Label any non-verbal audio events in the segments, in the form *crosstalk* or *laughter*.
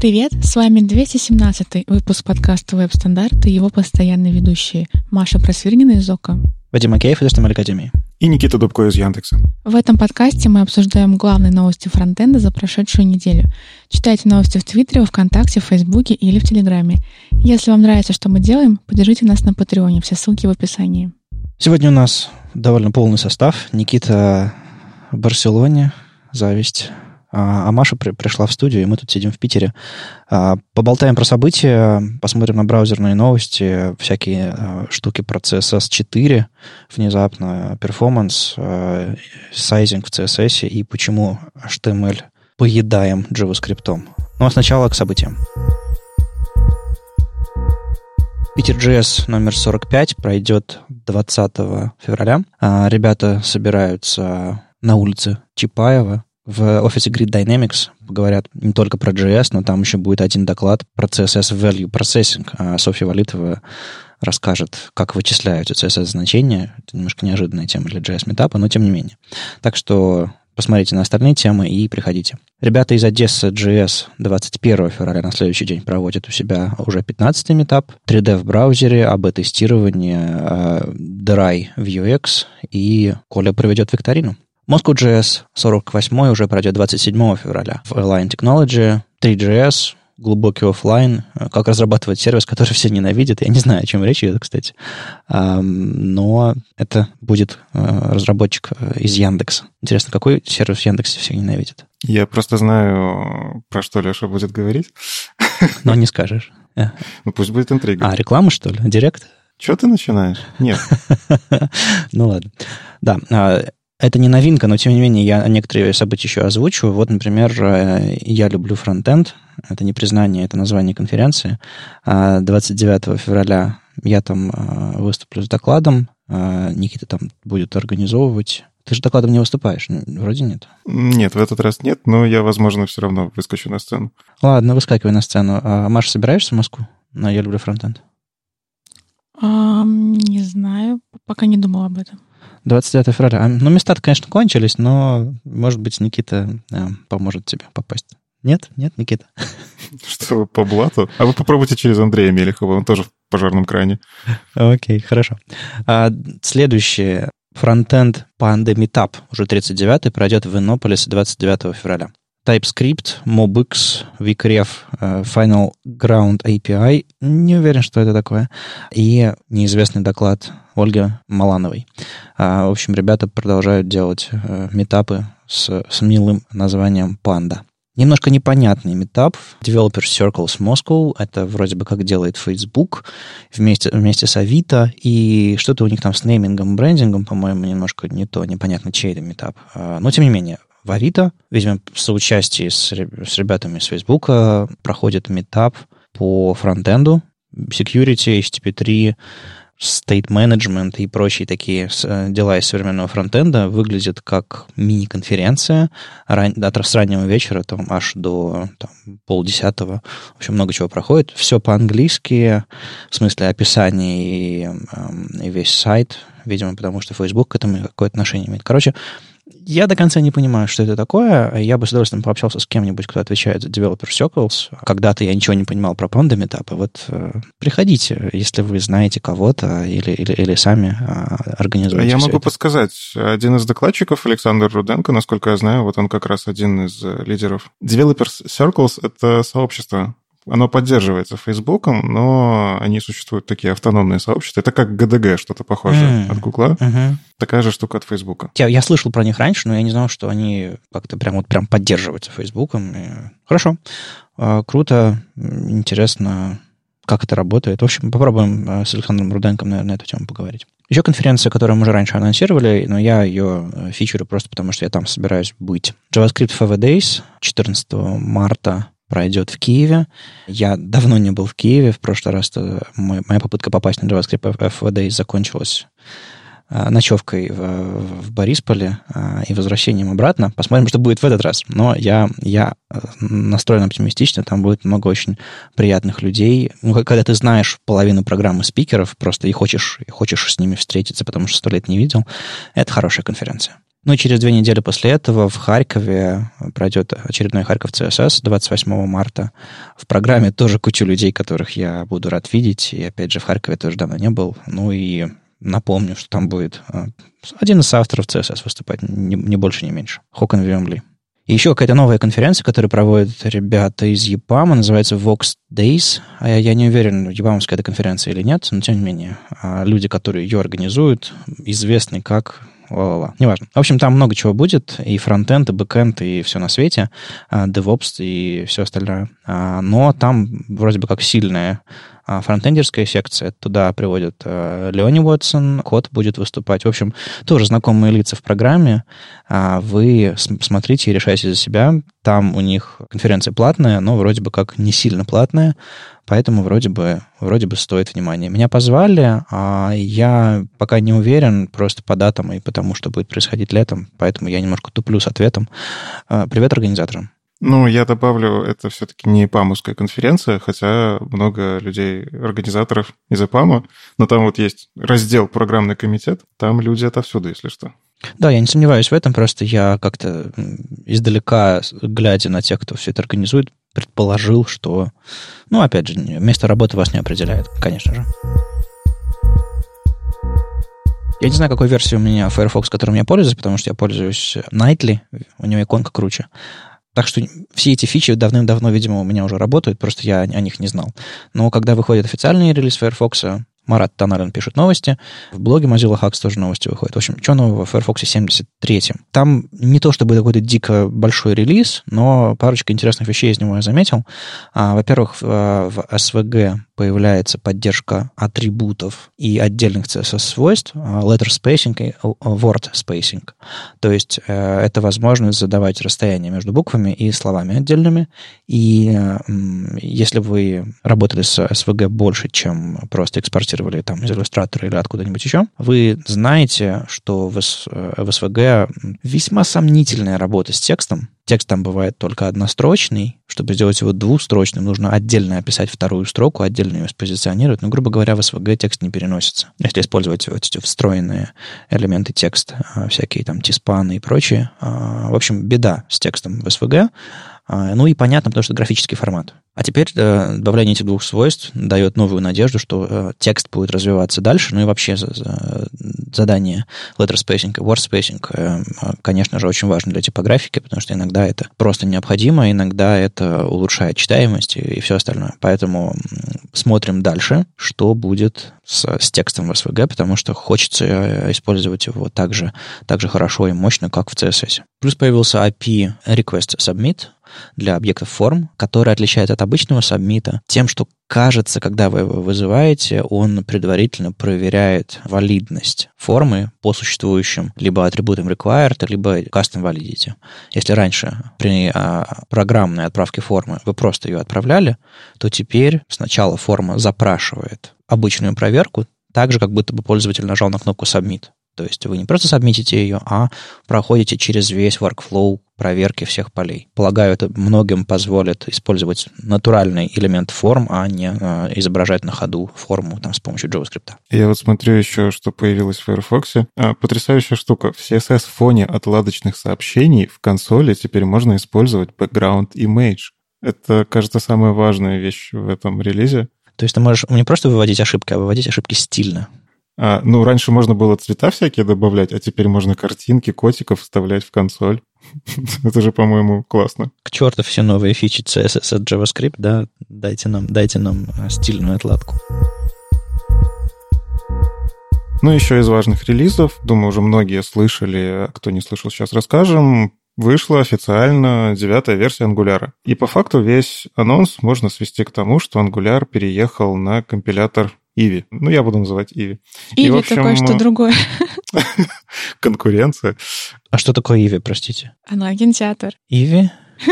Привет, с вами 217 выпуск подкаста «Веб-стандарты» и его постоянные ведущие Маша Просвирнина из Okko. Вадим Макеев из HTML Академии. И Никита Дубко из Яндекса. В этом подкасте мы обсуждаем главные новости фронтенда за прошедшую неделю. Читайте новости в Твиттере, ВКонтакте, в Фейсбуке или в Телеграме. Если вам нравится, что мы делаем, поддержите нас на Патреоне, все ссылки в описании. Сегодня у нас довольно полный состав. Никита в Барселоне, зависть. А, а Маша при, пришла в студию, и мы тут сидим в Питере. А, поболтаем про события, посмотрим на браузерные новости, всякие а, штуки про CSS 4 внезапно, performance, sizing в CSS и почему HTML поедаем JavaScript. Ну а сначала к событиям. PiterJS номер 45 пройдет 20 февраля. Ребята собираются на улице Чапаева в офисе Grid Dynamics говорят не только про JS, но там еще будет один доклад про CSS Value Processing. А Софья Валитова расскажет, как вычисляются CSS-значения. Это немножко неожиданная тема для JS-метапа, но тем не менее. Так что посмотрите на остальные темы и приходите. Ребята из Одессы JS 21 февраля на следующий день проводят у себя уже 15-й метап. 3D в браузере, АБ-тестирование, э, Dry в UX и Коля проведет викторину. Moscow.js 48 уже пройдет 27 февраля. В Align Technology 3JS, глубокий офлайн, как разрабатывать сервис, который все ненавидят. Я не знаю, о чем речь идет, кстати. Но это будет э, разработчик э, из Яндекса. Интересно, какой сервис в Яндексе все ненавидят? Я просто знаю, про что Леша будет говорить. Но не скажешь. Э. Ну, пусть будет интрига. А, реклама, что ли? Директ? Что ты начинаешь? Нет. *laughs* Ну ладно. Да, а, это не новинка, но тем не менее я некоторые события еще озвучу. Вот, например, э, я люблю фронтенд. Это не признание, это название конференции. 29 а февраля я там э, выступлю с докладом. А Никита там будет организовывать. Ты же докладом не выступаешь? Вроде нет. Нет, в этот раз нет, но я, возможно, все равно выскочу на сцену. Ладно, выскакивай на сцену. А Маша, собираешься в Москву? На «Я люблю фронтенд»? А, не знаю, пока не думала об этом. 29 февраля. Ну, места конечно, кончились, но, может быть, Никита э, поможет тебе попасть. Нет? Нет, Никита? *laughs* Что, по блату? А вы попробуйте через Андрея Мелехова, он тоже в пожарном кране. Окей, хорошо. А, следующее. Фронтенд Panda Meetup, уже 39-й, пройдет в Иннополисе 29 февраля. TypeScript, MobX, VCref, э, Final Ground API. Не уверен, что это такое. И неизвестный доклад Ольги Малановой. А, в общем, ребята продолжают делать э, метапы с, с милым названием Panda. Немножко непонятный метап. Developer Circles Moscow. Это вроде бы как делает Facebook вместе, вместе с Авито. И что-то у них там с неймингом, брендингом, по-моему, немножко не то. Непонятно, чей это метап. А, но, тем не менее, в Авито, видимо, в соучастии с, с ребятами с Facebook проходит метап по фронтенду, security, HTTP3, state management и прочие такие э, дела из современного фронтенда выглядят как мини-конференция ран, от с раннего вечера там, аж до там, полдесятого. В общем, много чего проходит. Все по-английски, в смысле описание и, эм, и весь сайт, видимо, потому что Facebook к этому какое-то отношение имеет. Короче, я до конца не понимаю, что это такое. Я бы с удовольствием пообщался с кем-нибудь, кто отвечает за Developer Circles. Когда-то я ничего не понимал про Panda Meetup. Вот э, приходите, если вы знаете кого-то или, или, или сами э, организуете Я могу это. подсказать. Один из докладчиков, Александр Руденко, насколько я знаю, вот он как раз один из э, лидеров. Developer Circles — это сообщество оно поддерживается Фейсбуком, но они существуют такие автономные сообщества. Это как ГДГ, что-то похожее mm. от Гугла. Mm-hmm. Такая же штука от Фейсбука. Я, я слышал про них раньше, но я не знал, что они как-то прям вот прям поддерживаются Фейсбуком. И... Хорошо. А, круто, интересно, как это работает. В общем, попробуем а, с Александром Руденком, наверное, на эту тему поговорить. Еще конференция, которую мы уже раньше анонсировали, но я ее э, фичерю просто потому, что я там собираюсь быть. JavaScript FV Days 14 марта пройдет в Киеве. Я давно не был в Киеве. В прошлый раз моя попытка попасть на JavaScript FVD закончилась а, ночевкой в, в Борисполе а, и возвращением обратно. Посмотрим, что будет в этот раз. Но я, я э, настроен оптимистично. Там будет много очень приятных людей. Ну, когда ты знаешь половину программы спикеров, просто и хочешь, и хочешь с ними встретиться, потому что сто лет не видел, это хорошая конференция. Ну и через две недели после этого в Харькове пройдет очередной Харьков ЦСС 28 марта. В программе тоже куча людей, которых я буду рад видеть. И опять же, в Харькове тоже давно не был. Ну и напомню, что там будет а, один из авторов CSS выступать, не, не больше, не меньше. Хокон Виум Ли. И еще какая-то новая конференция, которую проводят ребята из EPAM а, называется Vox Days. А я, я не уверен, EPAM овская это конференция или нет, но тем не менее. А люди, которые ее организуют, известны как ла-ла-ла. Неважно. В общем, там много чего будет, и фронтенд, и бэкенд, и все на свете, а, DevOps и все остальное. А, но там вроде бы как сильная а, фронтендерская секция. Туда приводят Леони Уотсон, Код будет выступать. В общем, тоже знакомые лица в программе. Вы смотрите и решайте за себя. Там у них конференция платная, но вроде бы как не сильно платная. Поэтому вроде бы, вроде бы стоит внимания. Меня позвали, а я пока не уверен, просто по датам и потому, что будет происходить летом, поэтому я немножко туплю с ответом. А, привет организаторам. Ну, я добавлю, это все-таки не ИПАМовская конференция, хотя много людей, организаторов из ИПАМа, но там вот есть раздел «Программный комитет», там люди отовсюду, если что. Да, я не сомневаюсь в этом, просто я как-то издалека, глядя на тех, кто все это организует, предположил, что, ну, опять же, место работы вас не определяет, конечно же. Я не знаю, какой версии у меня Firefox, которым я пользуюсь, потому что я пользуюсь Nightly, у него иконка круче. Так что все эти фичи давным-давно, видимо, у меня уже работают, просто я о них не знал. Но когда выходит официальный релиз Firefox, Марат Танарин пишет новости. В блоге Mozilla Hacks тоже новости выходят. В общем, что нового в Firefox 73? Там не то чтобы какой-то дико большой релиз, но парочка интересных вещей из него я заметил. А, во-первых, в, в SVG появляется поддержка атрибутов и отдельных CSS-свойств, а, letter spacing и word spacing. То есть э, это возможность задавать расстояние между буквами и словами отдельными. И если вы работали с SVG больше, чем просто экспортировали там из иллюстратора или откуда-нибудь еще, вы знаете, что в SVG весьма сомнительная работа с текстом, Текст там бывает только однострочный. Чтобы сделать его двустрочным, нужно отдельно описать вторую строку, отдельно ее спозиционировать. Но, грубо говоря, в SVG текст не переносится. Если использовать вот эти встроенные элементы текста, а, всякие там тиспаны и прочее. А, в общем, беда с текстом в SVG. А, ну и понятно, потому что графический формат. А теперь э, добавление этих двух свойств дает новую надежду, что э, текст будет развиваться дальше, ну и вообще за, за, задание letter spacing и word spacing, э, конечно же, очень важно для типографики, потому что иногда это просто необходимо, иногда это улучшает читаемость и, и все остальное. Поэтому смотрим дальше, что будет с, с текстом в SVG, потому что хочется э, использовать его так же, так же хорошо и мощно, как в CSS. Плюс появился API Request Submit, для объектов форм, который отличает от обычного сабмита тем, что кажется, когда вы его вызываете, он предварительно проверяет валидность формы по существующим либо атрибутам required, либо custom validity. Если раньше при а, программной отправке формы вы просто ее отправляли, то теперь сначала форма запрашивает обычную проверку, так же, как будто бы пользователь нажал на кнопку Submit. То есть вы не просто сабмитите ее, а проходите через весь workflow проверки всех полей. Полагаю, это многим позволит использовать натуральный элемент форм, а не э, изображать на ходу форму там, с помощью JavaScript. Я вот смотрю еще, что появилось в Firefox. А, потрясающая штука. В CSS-фоне отладочных сообщений в консоли теперь можно использовать background image. Это, кажется, самая важная вещь в этом релизе. То есть ты можешь не просто выводить ошибки, а выводить ошибки стильно. А, ну, раньше можно было цвета всякие добавлять, а теперь можно картинки котиков вставлять в консоль. *laughs* Это же, по-моему, классно. К черту все новые фичи CSS от JavaScript, да? Дайте нам, дайте нам а, стильную отладку. Ну, еще из важных релизов, думаю, уже многие слышали, а кто не слышал, сейчас расскажем. Вышла официально девятая версия Angular. И по факту весь анонс можно свести к тому, что Angular переехал на компилятор Иви. Ну, я буду называть Иви. Иви общем, такое что другое. *laughs* Конкуренция. А что такое Иви, простите? Оно кинотеатр. Иви? *laughs*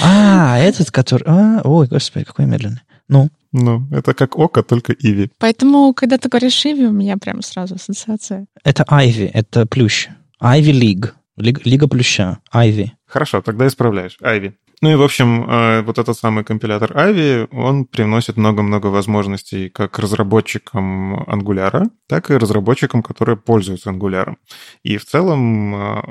А, этот, который... А, ой, господи, какой медленный. Ну? Ну, это как око, только Иви. Поэтому, когда ты говоришь Иви, у меня прям сразу ассоциация. Это Айви, это плющ. Айви Лиг. Лига плюща. Айви. Хорошо, тогда исправляешь. Айви. Ну и, в общем, э, вот этот самый компилятор Avi, он приносит много-много возможностей как разработчикам Angular, так и разработчикам, которые пользуются Angular. И в целом, э,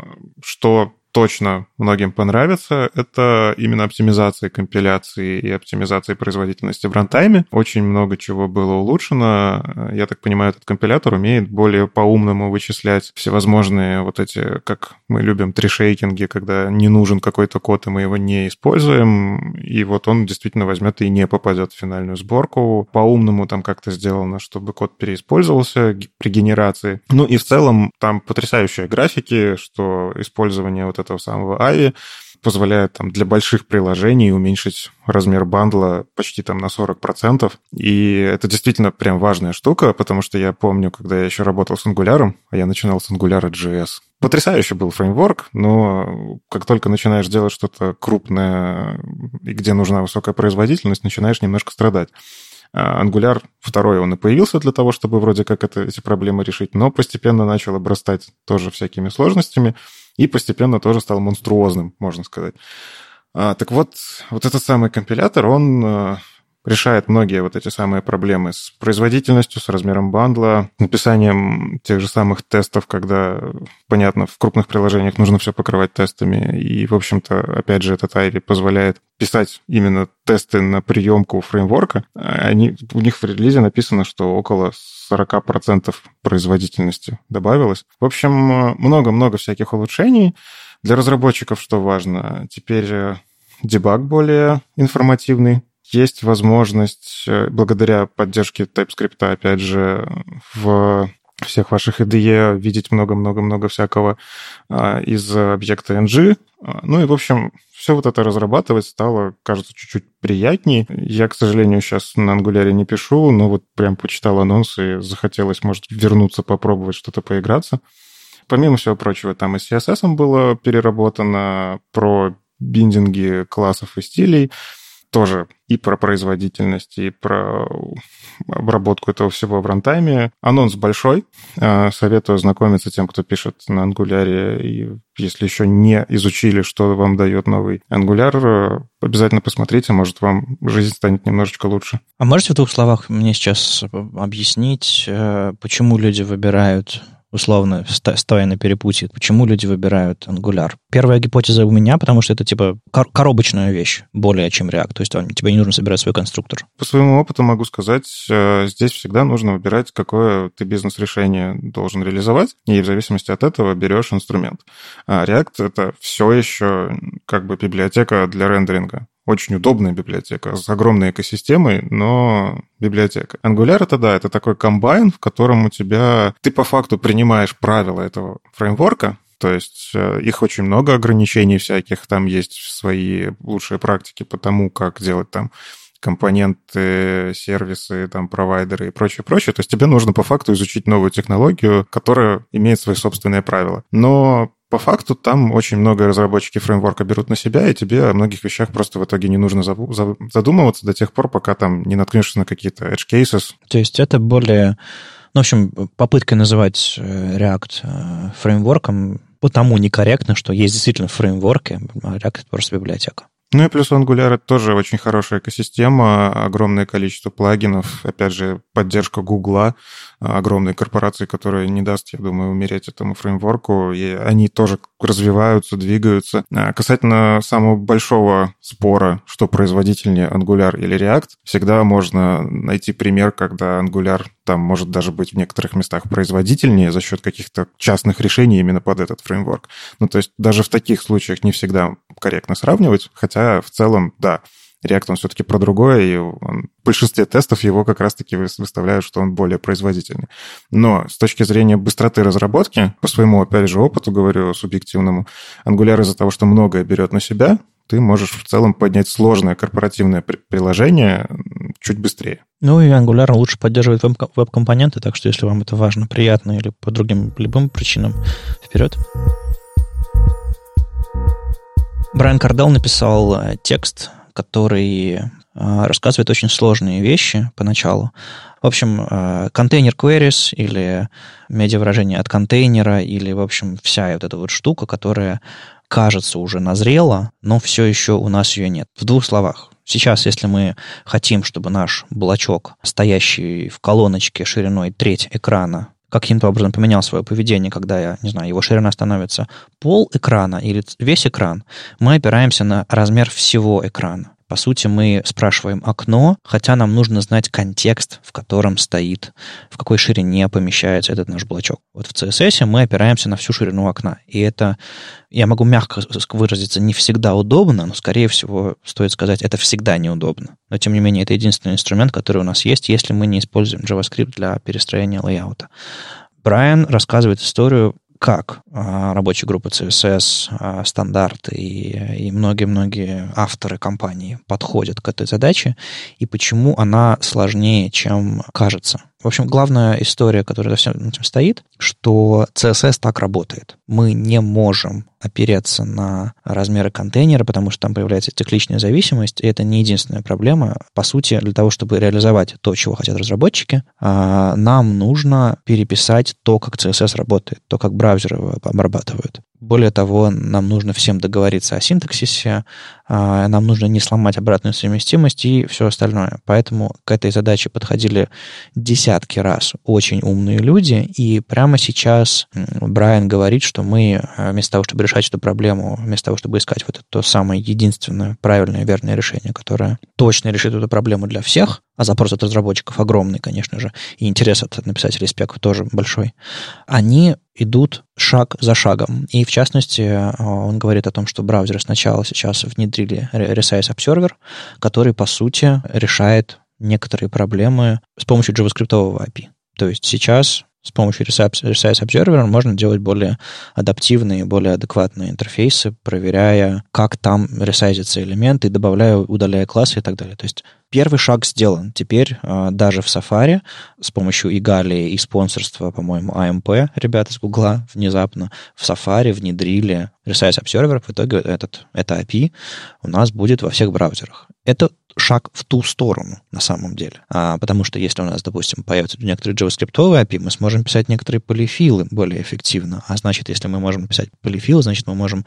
что точно многим понравится, это именно оптимизация компиляции и оптимизация производительности в рантайме. Очень много чего было улучшено. Я так понимаю, этот компилятор умеет более по-умному вычислять всевозможные вот эти, как мы любим, трешейкинги, когда не нужен какой-то код, и мы его не используем. И вот он действительно возьмет и не попадет в финальную сборку. По-умному там как-то сделано, чтобы код переиспользовался при генерации. Ну и в целом там потрясающие графики, что использование вот этого самого AVI позволяет там, для больших приложений уменьшить размер бандла почти там на 40%. И это действительно прям важная штука, потому что я помню, когда я еще работал с Angular, а я начинал с Angular JS. Потрясающий был фреймворк, но как только начинаешь делать что-то крупное, и где нужна высокая производительность, начинаешь немножко страдать. А Angular второй он и появился для того, чтобы вроде как это, эти проблемы решить, но постепенно начал обрастать тоже всякими сложностями и постепенно тоже стал монструозным, можно сказать. А, так вот, вот этот самый компилятор, он а, решает многие вот эти самые проблемы с производительностью, с размером бандла, написанием тех же самых тестов, когда, понятно, в крупных приложениях нужно все покрывать тестами. И, в общем-то, опять же, этот Ivy позволяет писать именно тесты на приемку фреймворка. Они, у них в релизе написано, что около 40% производительности добавилось. В общем, много-много всяких улучшений. Для разработчиков что важно? Теперь э, дебаг более информативный, есть возможность, э, благодаря поддержке TypeScript, опять же, в всех ваших IDE видеть много-много-много всякого а, из объекта ng. Ну и, в общем, все вот это разрабатывать стало, кажется, чуть-чуть приятнее. Я, к сожалению, сейчас на Angular не пишу, но вот прям почитал анонс и захотелось, может, вернуться, попробовать что-то поиграться. Помимо всего прочего, там и CSS было переработано про биндинги классов и стилей тоже и про производительность, и про обработку этого всего в рантайме. Анонс большой. А, советую ознакомиться тем, кто пишет на Angular. И если еще не изучили, что вам дает новый Angular, обязательно посмотрите, может, вам жизнь станет немножечко лучше. А можете в двух словах мне сейчас объяснить, э, почему люди выбирают условно, стоя на перепутье, почему люди выбирают Angular. Первая гипотеза у меня, потому что это типа коробочная вещь, более чем React. То есть тебе не нужно собирать свой конструктор. По своему опыту могу сказать, э, здесь всегда нужно выбирать, какое ты бизнес-решение должен реализовать, и в зависимости от этого берешь инструмент. А React — это все еще как бы библиотека для рендеринга очень удобная библиотека с огромной экосистемой, но библиотека. Angular это да, это такой комбайн, в котором у тебя ты по факту принимаешь правила этого фреймворка, то есть э, их очень много ограничений всяких, там есть свои лучшие практики по тому, как делать там компоненты, сервисы, там, провайдеры и прочее, прочее. То есть тебе нужно по факту изучить новую технологию, которая имеет свои собственные правила. Но по факту там очень много разработчики фреймворка берут на себя, и тебе о многих вещах просто в итоге не нужно задумываться до тех пор, пока там не наткнешься на какие-то edge cases. То есть это более... Ну, в общем, попытка называть э, React э, фреймворком потому некорректно, что есть действительно фреймворки, а React — это просто библиотека. Ну и плюс Angular это тоже очень хорошая экосистема, огромное количество плагинов, опять же, поддержка Гугла, огромной корпорации, которая не даст, я думаю, умереть этому фреймворку, и они тоже развиваются, двигаются. А касательно самого большого спора, что производительнее Angular или React, всегда можно найти пример, когда Angular там может даже быть в некоторых местах производительнее за счет каких-то частных решений именно под этот фреймворк. Ну, то есть даже в таких случаях не всегда корректно сравнивать, хотя в целом, да, React, он все-таки про другое, и он, в большинстве тестов его как раз-таки выставляют, что он более производительный. Но с точки зрения быстроты разработки, по своему, опять же, опыту, говорю, субъективному, Angular из-за того, что многое берет на себя, ты можешь в целом поднять сложное корпоративное приложение чуть быстрее. Ну и Angular лучше поддерживает веб-компоненты, так что если вам это важно, приятно или по другим любым причинам, вперед. Брайан Кардел написал э, текст, который э, рассказывает очень сложные вещи поначалу. В общем, э, контейнер queries или медиавыражение от контейнера или, в общем, вся вот эта вот штука, которая кажется, уже назрела, но все еще у нас ее нет. В двух словах. Сейчас, если мы хотим, чтобы наш блочок, стоящий в колоночке шириной треть экрана, каким-то образом поменял свое поведение, когда, я не знаю, его ширина становится пол экрана или весь экран, мы опираемся на размер всего экрана. По сути, мы спрашиваем окно, хотя нам нужно знать контекст, в котором стоит, в какой ширине помещается этот наш блочок. Вот в CSS мы опираемся на всю ширину окна. И это, я могу мягко выразиться, не всегда удобно, но, скорее всего, стоит сказать, это всегда неудобно. Но, тем не менее, это единственный инструмент, который у нас есть, если мы не используем JavaScript для перестроения лейаута. Брайан рассказывает историю как а, рабочая группа CSS, стандарты и многие-многие авторы компании подходят к этой задаче и почему она сложнее, чем кажется. В общем, главная история, которая за всем этим стоит, что CSS так работает. Мы не можем опереться на размеры контейнера, потому что там появляется цикличная зависимость, и это не единственная проблема. По сути, для того, чтобы реализовать то, чего хотят разработчики, а, нам нужно переписать то, как CSS работает, то, как браузеры обрабатывают. Более того, нам нужно всем договориться о синтаксисе, нам нужно не сломать обратную совместимость и все остальное. Поэтому к этой задаче подходили десятки раз очень умные люди, и прямо сейчас Брайан говорит, что мы а, вместо того, чтобы решать эту проблему, вместо того, чтобы искать вот это то самое единственное правильное верное решение, которое точно решит эту проблему для всех, а запрос от разработчиков огромный, конечно же, и интерес от написателей спеков тоже большой, они идут шаг за шагом. И, в частности, а, он говорит о том, что браузеры сначала сейчас внедрили Resize Observer, который, по сути, решает некоторые проблемы с помощью JavaScript API. То есть сейчас с помощью Resize Observer можно делать более адаптивные, более адекватные интерфейсы, проверяя, как там ресайзятся элементы, добавляя, удаляя классы и так далее. То есть первый шаг сделан. Теперь э, даже в Safari с помощью Игалии и спонсорства, по-моему, AMP, ребята из Гугла, внезапно в Safari внедрили Resize Observer. В итоге этот, это API у нас будет во всех браузерах. Это шаг в ту сторону на самом деле. А, потому что если у нас, допустим, появятся некоторые JavaScript API, мы сможем писать некоторые полифилы более эффективно. А значит, если мы можем писать полифилы, значит, мы можем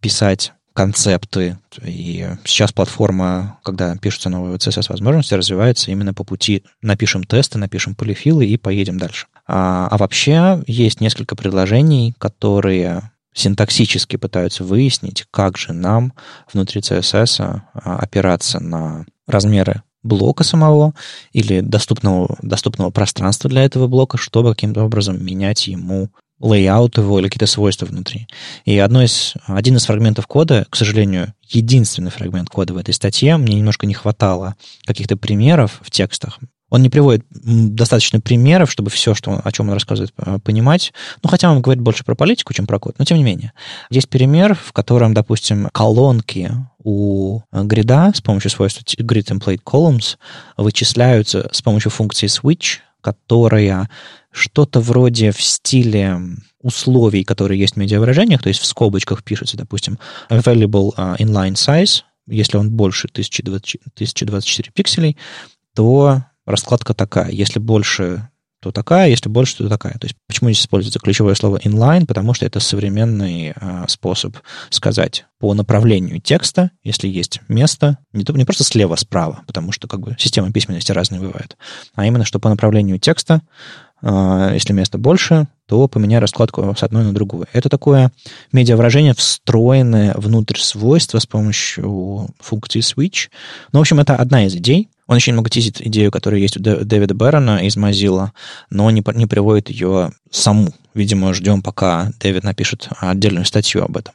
писать концепты. И сейчас платформа, когда пишутся новые CSS-возможности, развивается именно по пути напишем тесты, напишем полифилы и поедем дальше. А, а вообще есть несколько предложений, которые синтаксически пытаются выяснить, как же нам внутри CSS а, опираться на размеры блока самого или доступного, доступного пространства для этого блока, чтобы каким-то образом менять ему layout его или какие-то свойства внутри. И одно из, один из фрагментов кода, к сожалению, единственный фрагмент кода в этой статье, мне немножко не хватало каких-то примеров в текстах. Он не приводит достаточно примеров, чтобы все, что, о чем он рассказывает, э, понимать. Ну, хотя он говорит больше про политику, чем про код, но тем не менее. Есть пример, в котором, допустим, колонки у грида с помощью свойства grid template columns вычисляются с помощью функции switch, которая что-то вроде в стиле условий, которые есть в медиавыражениях, то есть в скобочках пишется, допустим, available uh, inline size, если он больше 1020, 1024 пикселей, то раскладка такая. Если больше, то такая, если больше, то такая. То есть почему здесь используется ключевое слово inline? Потому что это современный э, способ сказать по направлению текста, если есть место, не, то, не просто слева-справа, потому что как бы системы письменности разные бывают, а именно, что по направлению текста а, если места больше, то поменяй раскладку с одной на другую. Это такое медиавыражение, встроенное внутрь свойства с помощью функции switch. Ну, в общем, это одна из идей. Он очень много тизит идею, которая есть у Дэвида Бэрона из Mozilla, но не, не приводит ее саму. Видимо, ждем, пока Дэвид напишет отдельную статью об этом.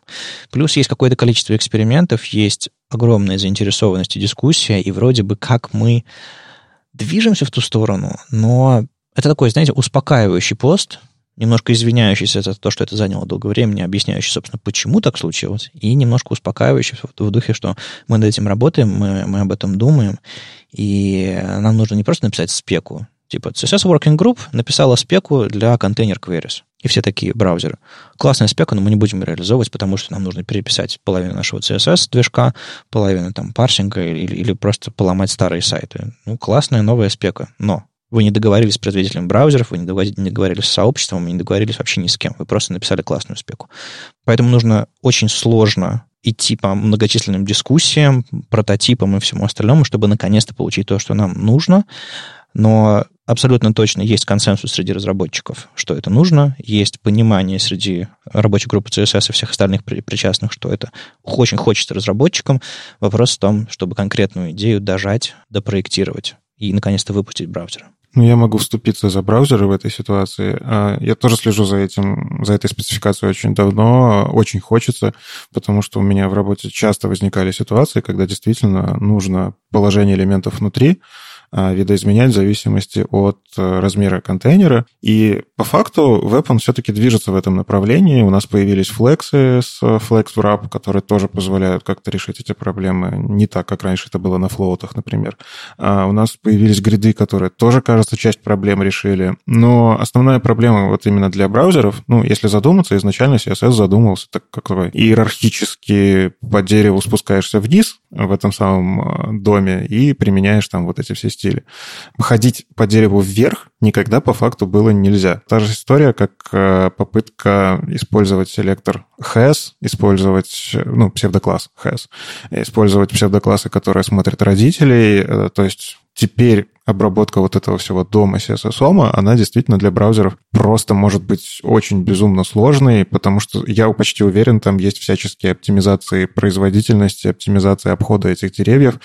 Плюс есть какое-то количество экспериментов, есть огромная заинтересованность и дискуссия, и вроде бы как мы движемся в ту сторону, но это такой, знаете, успокаивающий пост, немножко извиняющийся за то, что это заняло долго времени, объясняющий, собственно, почему так случилось, и немножко успокаивающий в духе, что мы над этим работаем, мы, мы об этом думаем, и нам нужно не просто написать спеку, типа CSS Working Group написала спеку для контейнер queries. И все такие браузеры. Классная спека, но мы не будем реализовывать, потому что нам нужно переписать половину нашего CSS-движка, половину там парсинга или, или просто поломать старые сайты. Ну, классная новая спека, но Вы не договорились с производителем браузеров, вы не договорились с сообществом, вы не договорились вообще ни с кем. Вы просто написали классную спеку. Поэтому нужно очень сложно идти по многочисленным дискуссиям, прототипам и всему остальному, чтобы наконец-то получить то, что нам нужно. Но абсолютно точно есть консенсус среди разработчиков, что это нужно, есть понимание среди рабочей группы CSS и всех остальных причастных, что это очень хочется разработчикам. Вопрос в том, чтобы конкретную идею дожать, допроектировать и, наконец-то, выпустить браузер. Ну, я могу вступиться за браузеры в этой ситуации. А, я тоже слежу за этим, за этой спецификацией очень давно. Очень хочется, потому что у меня в работе часто возникали ситуации, когда действительно нужно положение элементов внутри, видоизменять в зависимости от э, размера контейнера. И по факту веб, он все-таки движется в этом направлении. У нас появились флексы с э, Flex Wrap, которые тоже позволяют как-то решить эти проблемы не так, как раньше это было на флоутах, например. А у нас появились гриды, которые тоже, кажется, часть проблем решили. Но основная проблема вот именно для браузеров, ну, если задуматься, изначально CSS задумывался так, как такой иерархически по дереву спускаешься вниз в этом самом э, доме и применяешь там вот эти все стиле. Ходить по дереву вверх никогда по факту было нельзя. Та же история, как э, попытка использовать селектор has, использовать, ну, псевдокласс has, использовать псевдоклассы, которые смотрят родителей, э, то есть теперь обработка вот этого всего дома CSS, она действительно для браузеров просто может быть очень безумно сложной, потому что я почти уверен, там есть всяческие оптимизации производительности, оптимизации обхода этих деревьев,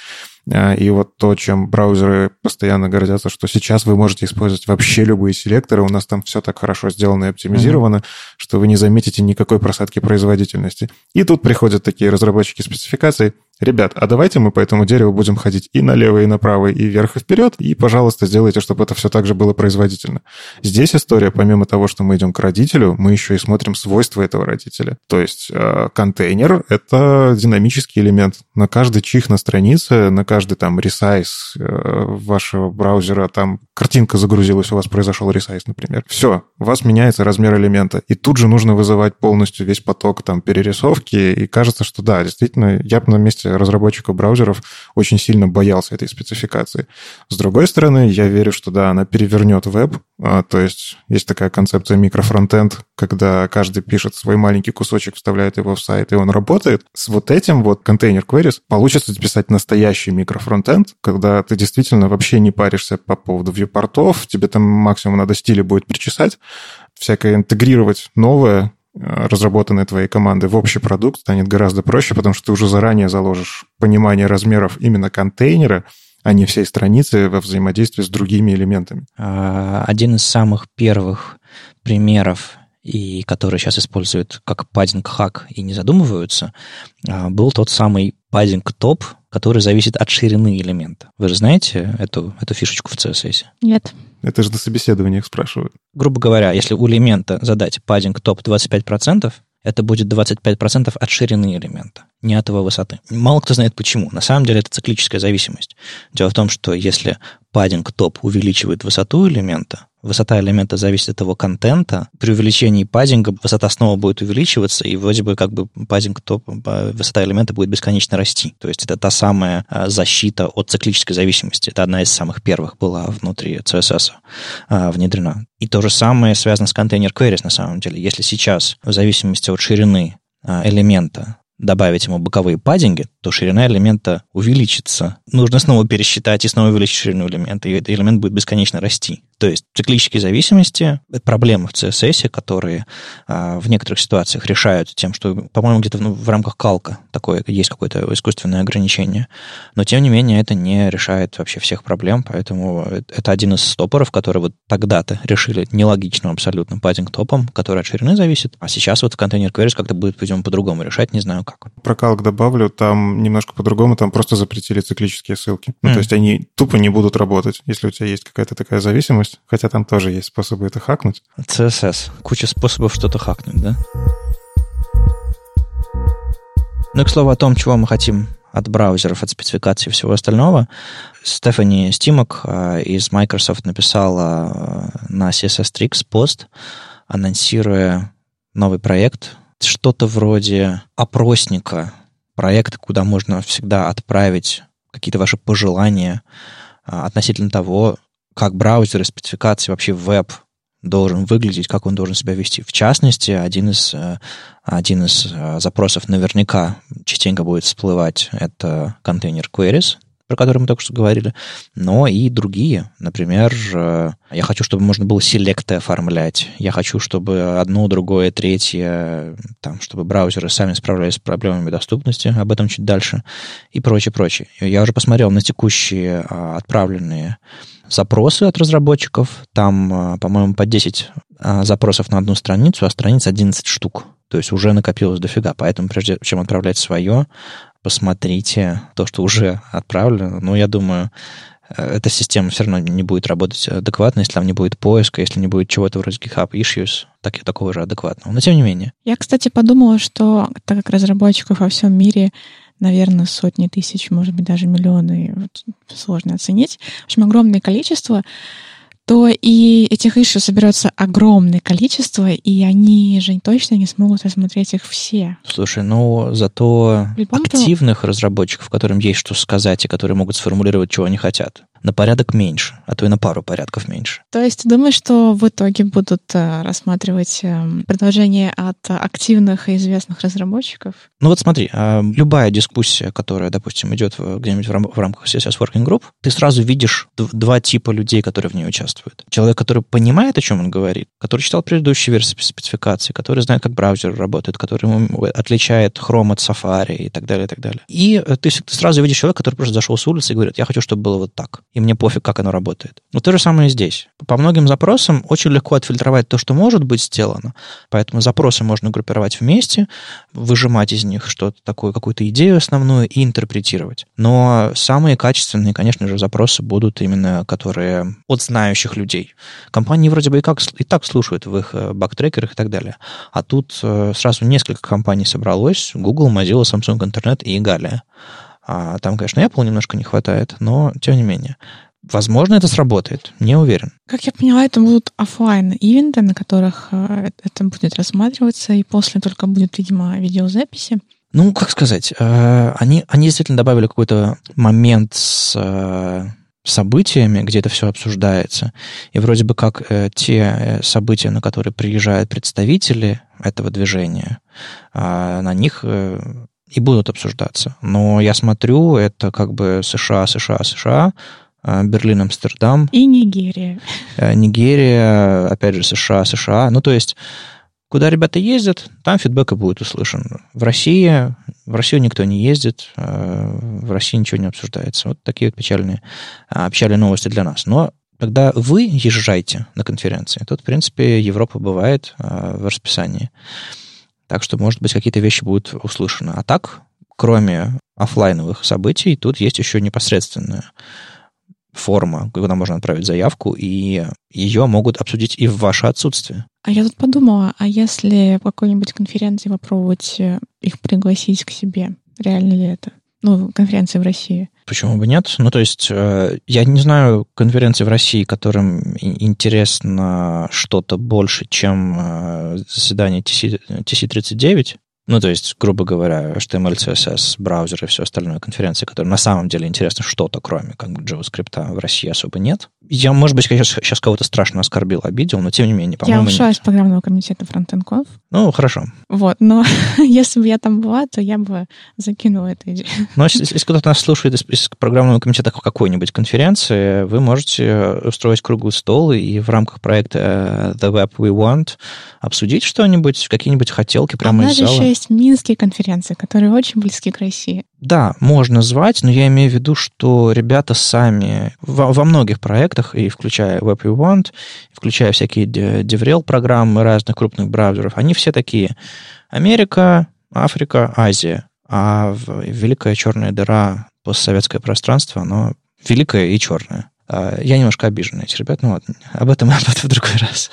а, и вот то, чем браузеры постоянно гордятся, что сейчас вы можете использовать вообще любые селекторы, у нас там все так хорошо сделано и оптимизировано, mm-hmm. что вы не заметите никакой просадки производительности. И тут приходят такие разработчики спецификаций, Ребят, а давайте мы по этому дереву будем ходить и налево, и направо, и вверх, и вперед, и, пожалуйста, сделайте, чтобы это все так же было производительно. Здесь история, помимо того, что мы идем к родителю, мы еще и смотрим свойства этого родителя. То есть э, контейнер — это динамический элемент. На каждый чих на странице, на каждый там ресайз э, вашего браузера, там картинка загрузилась, у вас произошел ресайз, например. Все, у вас меняется размер элемента. И тут же нужно вызывать полностью весь поток там перерисовки. И кажется, что да, действительно, я бы на месте разработчиков браузеров очень сильно боялся этой спецификации. С другой стороны, я верю, что да, она перевернет веб. А, то есть есть такая концепция микрофронтенд, когда каждый пишет свой маленький кусочек, вставляет его в сайт, и он работает. С вот этим вот контейнер queries получится записать настоящий микрофронтенд, когда ты действительно вообще не паришься по поводу вьюпортов, тебе там максимум надо стили будет причесать, всякое интегрировать новое, разработанные твоей команды в общий продукт станет гораздо проще, потому что ты уже заранее заложишь понимание размеров именно контейнера, а не всей страницы во взаимодействии с другими элементами. А, один из самых первых примеров и которые сейчас используют как паддинг хак и не задумываются, а, был тот самый паддинг топ, который зависит от ширины элемента. Вы же знаете эту, эту фишечку в CSS? Нет. Это же на собеседованиях спрашивают. Грубо говоря, если у элемента задать паддинг топ 25%, это будет 25% от ширины элемента, не от его высоты. Мало кто знает почему. На самом деле это циклическая зависимость. Дело в том, что если паддинг топ увеличивает высоту элемента, высота элемента зависит от его контента. При увеличении паддинга высота снова будет увеличиваться, и вроде бы как бы паддинг топ, высота элемента будет бесконечно расти. То есть это та самая а, защита от циклической зависимости. Это одна из самых первых была внутри CSS а, внедрена. И то же самое связано с контейнер queries на самом деле. Если сейчас в зависимости от ширины а, элемента добавить ему боковые паддинги, то ширина элемента увеличится. Нужно снова пересчитать и снова увеличить ширину элемента, и этот элемент будет бесконечно расти. То есть циклические зависимости — это проблемы в CSS, которые а, в некоторых ситуациях решают тем, что, по-моему, где-то в, в рамках калка такое есть какое-то искусственное ограничение. Но, тем не менее, это не решает вообще всех проблем, поэтому это один из стопоров, который вот тогда-то решили нелогичным абсолютно паддинг топом, который от ширины зависит, а сейчас вот в контейнер queries как-то будет, пойдем по-другому решать, не знаю как. Про калк добавлю, там немножко по-другому, там просто запретили циклические ссылки. Ну, mm. то есть они тупо не будут работать, если у тебя есть какая-то такая зависимость, хотя там тоже есть способы это хакнуть. CSS. Куча способов что-то хакнуть, да? Ну и к слову о том, чего мы хотим от браузеров, от спецификации и всего остального. Стефани Стимок э, из Microsoft написала э, на CSS Tricks пост, анонсируя новый проект, что-то вроде опросника, проекта, куда можно всегда отправить какие-то ваши пожелания а, относительно того, как браузеры, спецификации, вообще веб должен выглядеть, как он должен себя вести. В частности, один из, э, один из э, запросов наверняка частенько будет всплывать, это контейнер queries, про который мы только что говорили, но и другие. Например, э, я хочу, чтобы можно было селекты оформлять. Я хочу, чтобы одно, другое, третье, там, чтобы браузеры сами справлялись с проблемами доступности, об этом чуть дальше, и прочее, прочее. Я уже посмотрел на текущие а, отправленные запросы от разработчиков. Там, а, по-моему, по 10 а, запросов на одну страницу, а страниц 11 штук. То есть уже накопилось дофига. Поэтому прежде чем отправлять свое, посмотрите то, что уже отправлено. Но я думаю, э, эта система все равно не будет работать адекватно, если там не будет поиска, если не будет чего-то вроде GitHub Issues, так, такого же адекватного. Но тем не менее. Я, кстати, подумала, что так как разработчиков во всем мире наверное, сотни тысяч, может быть, даже миллионы, вот, сложно оценить. В общем, огромное количество то и этих иши соберется огромное количество, и они же точно не смогут рассмотреть их все. Слушай, ну зато активных разработчиков, которым есть что сказать, и которые могут сформулировать, чего они хотят, на порядок меньше, а то и на пару порядков меньше. То есть ты думаешь, что в итоге будут э, рассматривать эм, предложения от активных и известных разработчиков? Ну вот смотри, а, любая дискуссия, которая, допустим, идет где-нибудь в рамках CSS Working Group, ты сразу видишь два типа людей, которые в ней участвуют. Человек, который понимает, о чем он говорит, который читал предыдущие версии спецификации, который знает, как браузер работает, который отличает Chrome от Safari и так далее, и так далее. И э, ты, ты сразу видишь человека, который просто зашел с улицы и говорит, я хочу, чтобы было вот так и мне пофиг, как оно работает. Но то же самое и здесь. По многим запросам очень легко отфильтровать то, что может быть сделано, поэтому запросы можно группировать вместе, выжимать из них что-то такое, какую-то идею основную и интерпретировать. Но самые качественные, конечно же, запросы будут именно, которые от знающих людей. Компании вроде бы и, как, и так слушают в их э, бактрекерах и так далее. А тут э, сразу несколько компаний собралось, Google, Mozilla, Samsung Internet и Галия. А там, конечно, Apple немножко не хватает, но тем не менее. Возможно, это сработает, не уверен. Как я поняла, это будут офлайн ивенты, на которых э, это будет рассматриваться, и после только будет, видимо, видеозаписи. Ну, как сказать, э, они, они действительно добавили какой-то момент с э, событиями, где это все обсуждается. И вроде бы как те события, на которые приезжают представители этого движения, на них и будут обсуждаться. Но я смотрю, это как бы США, США, США, а, Берлин, Амстердам. И Нигерия. Э, Нигерия, опять же, США, США. Ну, то есть, куда ребята ездят, там фидбэк и будет услышан. В России, в Россию никто не ездит, э, в России ничего не обсуждается. Вот такие вот печальные, а, печальные новости для нас. Но когда вы езжаете на конференции, тут, в принципе, Европа бывает э, в расписании. Так что, может быть, какие-то вещи будут услышаны. А так, кроме офлайновых событий, тут есть еще непосредственная форма, куда можно отправить заявку, и ее могут обсудить и в ваше отсутствие. А я тут подумала, а если в какой-нибудь конференции попробовать э, их пригласить к себе, реально ли это? Ну, конференции в России. Почему бы нет? Ну, то есть, э, я не знаю конференции в России, которым интересно что-то больше, чем э, заседание TC, TC39. Ну, то есть, грубо говоря, HTML, CSS, браузер и все остальное конференции, которые на самом деле интересно что-то, кроме как JavaScript, в России особо нет. Я, может быть, сейчас, сейчас кого-то страшно оскорбил, обидел, но тем не менее, по-моему, Я ушла из программного комитета FrontendConf. Ну, хорошо. Вот, но *laughs* если бы я там была, то я бы закинула эту идею. Но если, если кто-то нас слушает из, из программного комитета какой-нибудь конференции, вы можете устроить круглый стол и в рамках проекта The Web We Want обсудить что-нибудь, какие-нибудь хотелки прямо а из зала. еще есть минские конференции, которые очень близки к России. Да, можно звать, но я имею в виду, что ребята сами во, во многих проектах, и включая Web We Want, включая всякие DevRel программы разных крупных браузеров, они все такие Америка, Африка, Азия. А великая черная дыра, постсоветское пространство, оно великое и черное. А, я немножко обижен на этих ребят, ну ладно, об этом, *laughs* об этом в другой раз.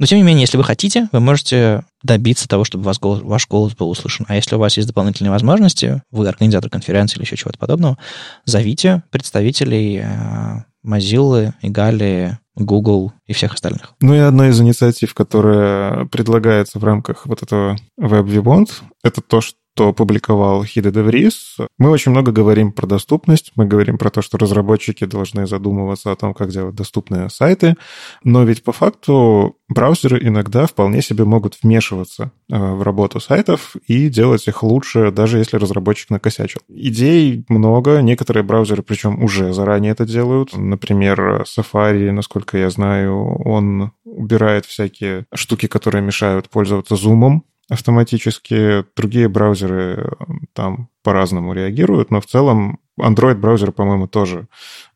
Но, тем не менее, если вы хотите, вы можете добиться того, чтобы ваш голос, ваш голос был услышан. А если у вас есть дополнительные возможности, вы организатор конференции или еще чего-то подобного, зовите представителей э, Mozilla, Игалии, Google и всех остальных. Ну и одна из инициатив, которая предлагается в рамках вот этого Web Vibond, это то, что что публиковал Хиде Деврис. Мы очень много говорим про доступность, мы говорим про то, что разработчики должны задумываться о том, как делать доступные сайты, но ведь по факту браузеры иногда вполне себе могут вмешиваться э, в работу сайтов и делать их лучше, даже если разработчик накосячил. Идей много, некоторые браузеры, причем уже заранее это делают. Например, Safari, насколько я знаю, он убирает всякие штуки, которые мешают пользоваться зумом автоматически. Другие браузеры э, там по-разному реагируют, но в целом Android-браузер, по-моему, тоже.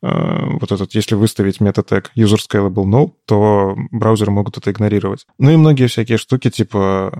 Э, вот этот, если выставить метод тег user scalable no, то браузеры могут это игнорировать. Ну и многие всякие штуки, типа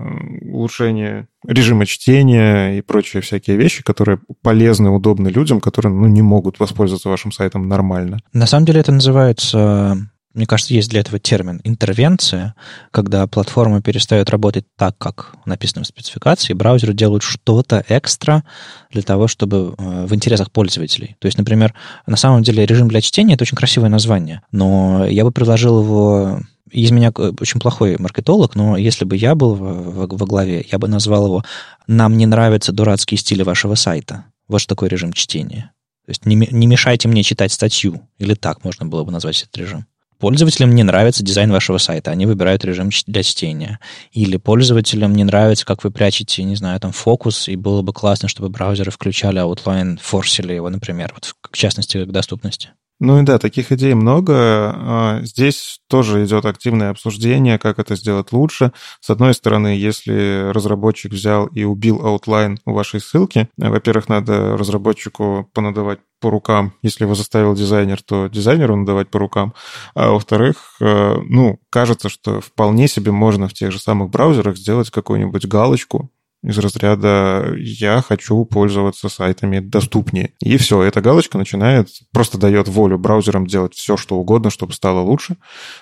улучшение режима чтения и прочие всякие вещи, которые полезны, удобны людям, которые ну, не могут воспользоваться вашим сайтом нормально. На самом деле это называется мне кажется, есть для этого термин интервенция, когда платформа перестает работать так, как написано в спецификации, браузеры делают что-то экстра для того, чтобы э, в интересах пользователей. То есть, например, на самом деле режим для чтения это очень красивое название, но я бы предложил его из меня очень плохой маркетолог, но если бы я был во главе, я бы назвал его «Нам не нравятся дурацкие стили вашего сайта». Вот что такое режим чтения. То есть не, не мешайте мне читать статью. Или так можно было бы назвать этот режим. Пользователям не нравится дизайн вашего сайта, они выбирают режим для чтения. Или пользователям не нравится, как вы прячете, не знаю, там фокус, и было бы классно, чтобы браузеры включали outline, форсили его, например, вот в частности к доступности. Ну и да, таких идей много. А, здесь тоже идет активное обсуждение, как это сделать лучше. С одной стороны, если разработчик взял и убил outline у вашей ссылки, во-первых, надо разработчику понадавать по рукам. Если его заставил дизайнер, то дизайнеру надавать по рукам. А во-вторых, э, ну, кажется, что вполне себе можно в тех же самых браузерах сделать какую-нибудь галочку, из разряда «я хочу пользоваться сайтами доступнее». И все, эта галочка начинает, просто дает волю браузерам делать все, что угодно, чтобы стало лучше,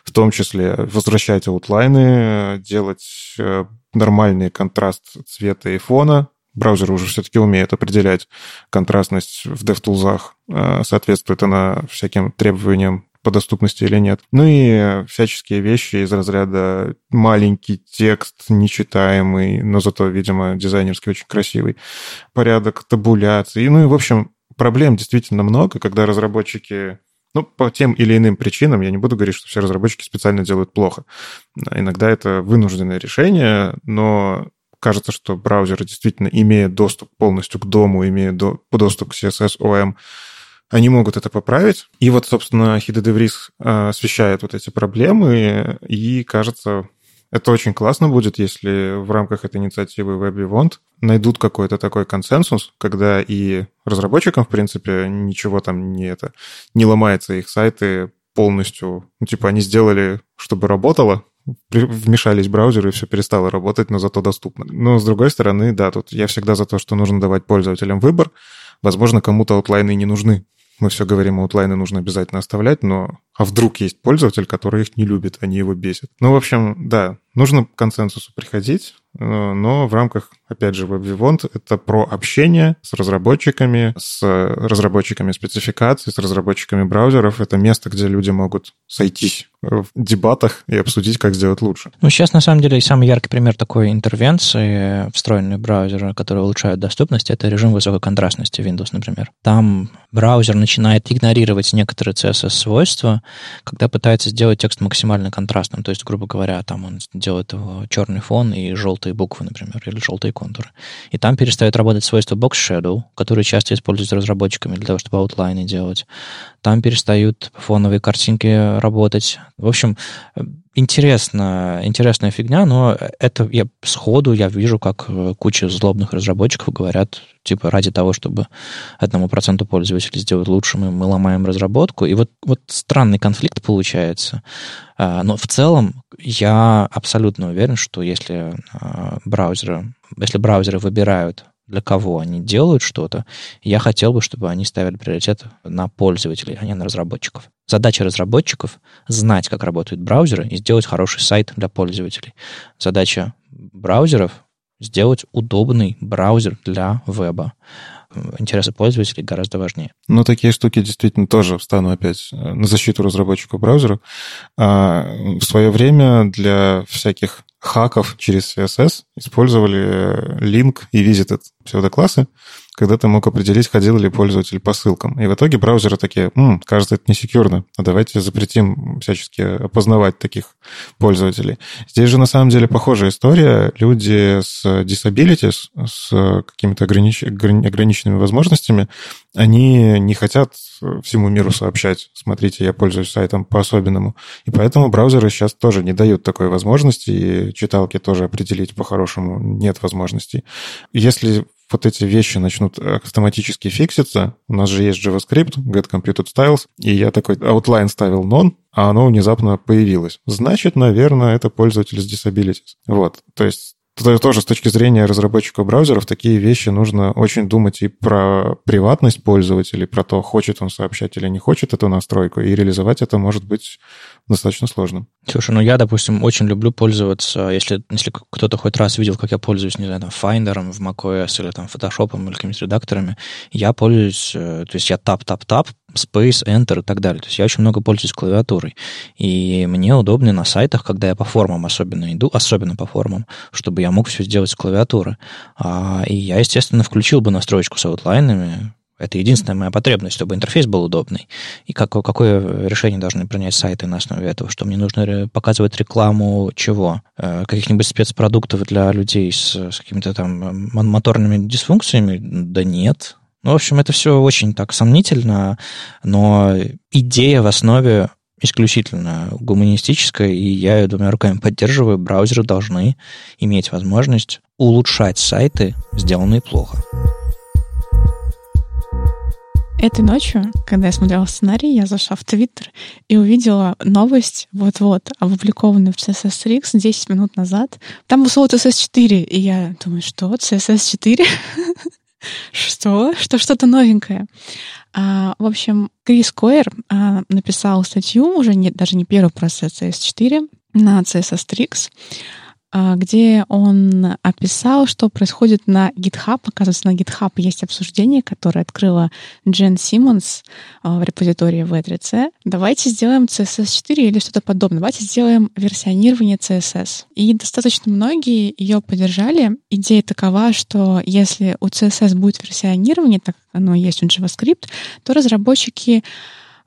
в том числе возвращать аутлайны, делать э, нормальный контраст цвета и фона, браузеры уже все-таки умеют определять контрастность в DevTools, э, соответствует она всяким требованиям по доступности или нет. Ну и всяческие вещи из разряда маленький текст, нечитаемый, но зато, видимо, дизайнерский очень красивый, порядок табуляции. Ну и, в общем, проблем действительно много, когда разработчики ну, по тем или иным причинам, я не буду говорить, что все разработчики специально делают плохо. Иногда это вынужденное решение, но кажется, что браузеры действительно, имея доступ полностью к дому, имея доступ к CSS, OM, они могут это поправить. И вот, собственно, Хида Деврис а, освещает вот эти проблемы, и, кажется, это очень классно будет, если в рамках этой инициативы WebEvent найдут какой-то такой консенсус, когда и разработчикам, в принципе, ничего там не, это, не ломается, их сайты полностью, ну, типа, они сделали, чтобы работало, вмешались браузеры, и все перестало работать, но зато доступно. Но, с другой стороны, да, тут я всегда за то, что нужно давать пользователям выбор. Возможно, кому-то аутлайны не нужны, мы все говорим, аутлайны нужно обязательно оставлять, но а вдруг есть пользователь, который их не любит, они его бесят. Ну, в общем, да, нужно к консенсусу приходить, э, но в рамках, опять же, WebVivont это про общение с разработчиками, с разработчиками спецификаций, с разработчиками браузеров. Это место, где люди могут сойтись в дебатах и обсудить, как сделать лучше. Ну, сейчас, на самом деле, самый яркий пример такой интервенции, встроенные браузеры, которые улучшают доступность, это режим высокой контрастности Windows, например. Там браузер начинает игнорировать некоторые CSS-свойства, когда пытается сделать текст максимально контрастным. То есть, грубо говоря, там он делает его черный фон и желтые буквы, например, или желтые контуры. И там перестает работать свойство Box Shadow, которое часто используются разработчиками для того, чтобы аутлайны делать. Там перестают фоновые картинки работать. В общем, интересно, интересная фигня, но это я сходу я вижу, как э, куча злобных разработчиков говорят, типа, ради того, чтобы одному проценту пользователей сделать лучше, мы, мы ломаем разработку. И вот, вот странный конфликт получается. А, но в целом я абсолютно уверен, что если а, браузеры, если браузеры выбирают для кого они делают что-то, я хотел бы, чтобы они ставили приоритет на пользователей, а не на разработчиков. Задача разработчиков — знать, как работают браузеры и сделать хороший сайт для пользователей. Задача браузеров — сделать удобный браузер для веба. Интересы пользователей гораздо важнее. Ну, такие штуки действительно тоже встану опять э, на защиту разработчику браузера. А, в свое время для всяких хаков через CSS использовали link и visited псевдоклассы, когда ты мог определить, ходил ли пользователь по ссылкам. И в итоге браузеры такие, М, кажется, это не секьюрно, а давайте запретим всячески опознавать таких пользователей. Здесь же на самом деле похожая история. Люди с disabilities, с какими-то огранич... ограниченными возможностями, они не хотят всему миру сообщать, смотрите, я пользуюсь сайтом по-особенному. И поэтому браузеры сейчас тоже не дают такой возможности, и читалки тоже определить по-хорошему нет возможностей. Если вот эти вещи начнут автоматически фикситься. У нас же есть JavaScript, get computed styles, и я такой outline ставил non, а оно внезапно появилось. Значит, наверное, это пользователь с disabilities. Вот, то есть тоже с точки зрения разработчика браузеров такие вещи нужно очень думать и про приватность пользователя, про то, хочет он сообщать или не хочет эту настройку, и реализовать это может быть достаточно сложно. Слушай, ну я, допустим, очень люблю пользоваться, если, если кто-то хоть раз видел, как я пользуюсь, не знаю, там, Finder в macOS или там Photoshop или какими-то редакторами, я пользуюсь, э, то есть я Tab-Tab-Tab, Space, Enter и так далее. То есть я очень много пользуюсь клавиатурой. И мне удобно на сайтах, когда я по формам особенно иду, особенно по формам, чтобы я мог все сделать с клавиатуры. А, и я, естественно, включил бы настроечку с outline ами, это единственная моя потребность, чтобы интерфейс был удобный. И как, какое решение должны принять сайты на основе этого? Что мне нужно показывать рекламу чего? Э, каких-нибудь спецпродуктов для людей с, с какими-то там моторными дисфункциями? Да нет. Ну, в общем, это все очень так сомнительно, но идея в основе исключительно гуманистическая, и я ее двумя руками поддерживаю. Браузеры должны иметь возможность улучшать сайты, сделанные плохо. Этой ночью, когда я смотрела сценарий, я зашла в Твиттер и увидела новость вот-вот, опубликованную в CSS Rix 10 минут назад. Там был слово CSS 4, и я думаю, что, CSS *laughs* 4? Что? Что что-то новенькое. А, в общем, Крис Койер а, написал статью, уже не, даже не первый про CSS 4, на CSS Tricks, а, где он описал, что происходит на GitHub. Оказывается, на GitHub есть обсуждение, которое открыла Джен Симмонс а, в репозитории V3C. Давайте сделаем CSS 4 или что-то подобное. Давайте сделаем версионирование CSS. И достаточно многие ее поддержали. Идея такова, что если у CSS будет версионирование, так как оно есть у JavaScript, то разработчики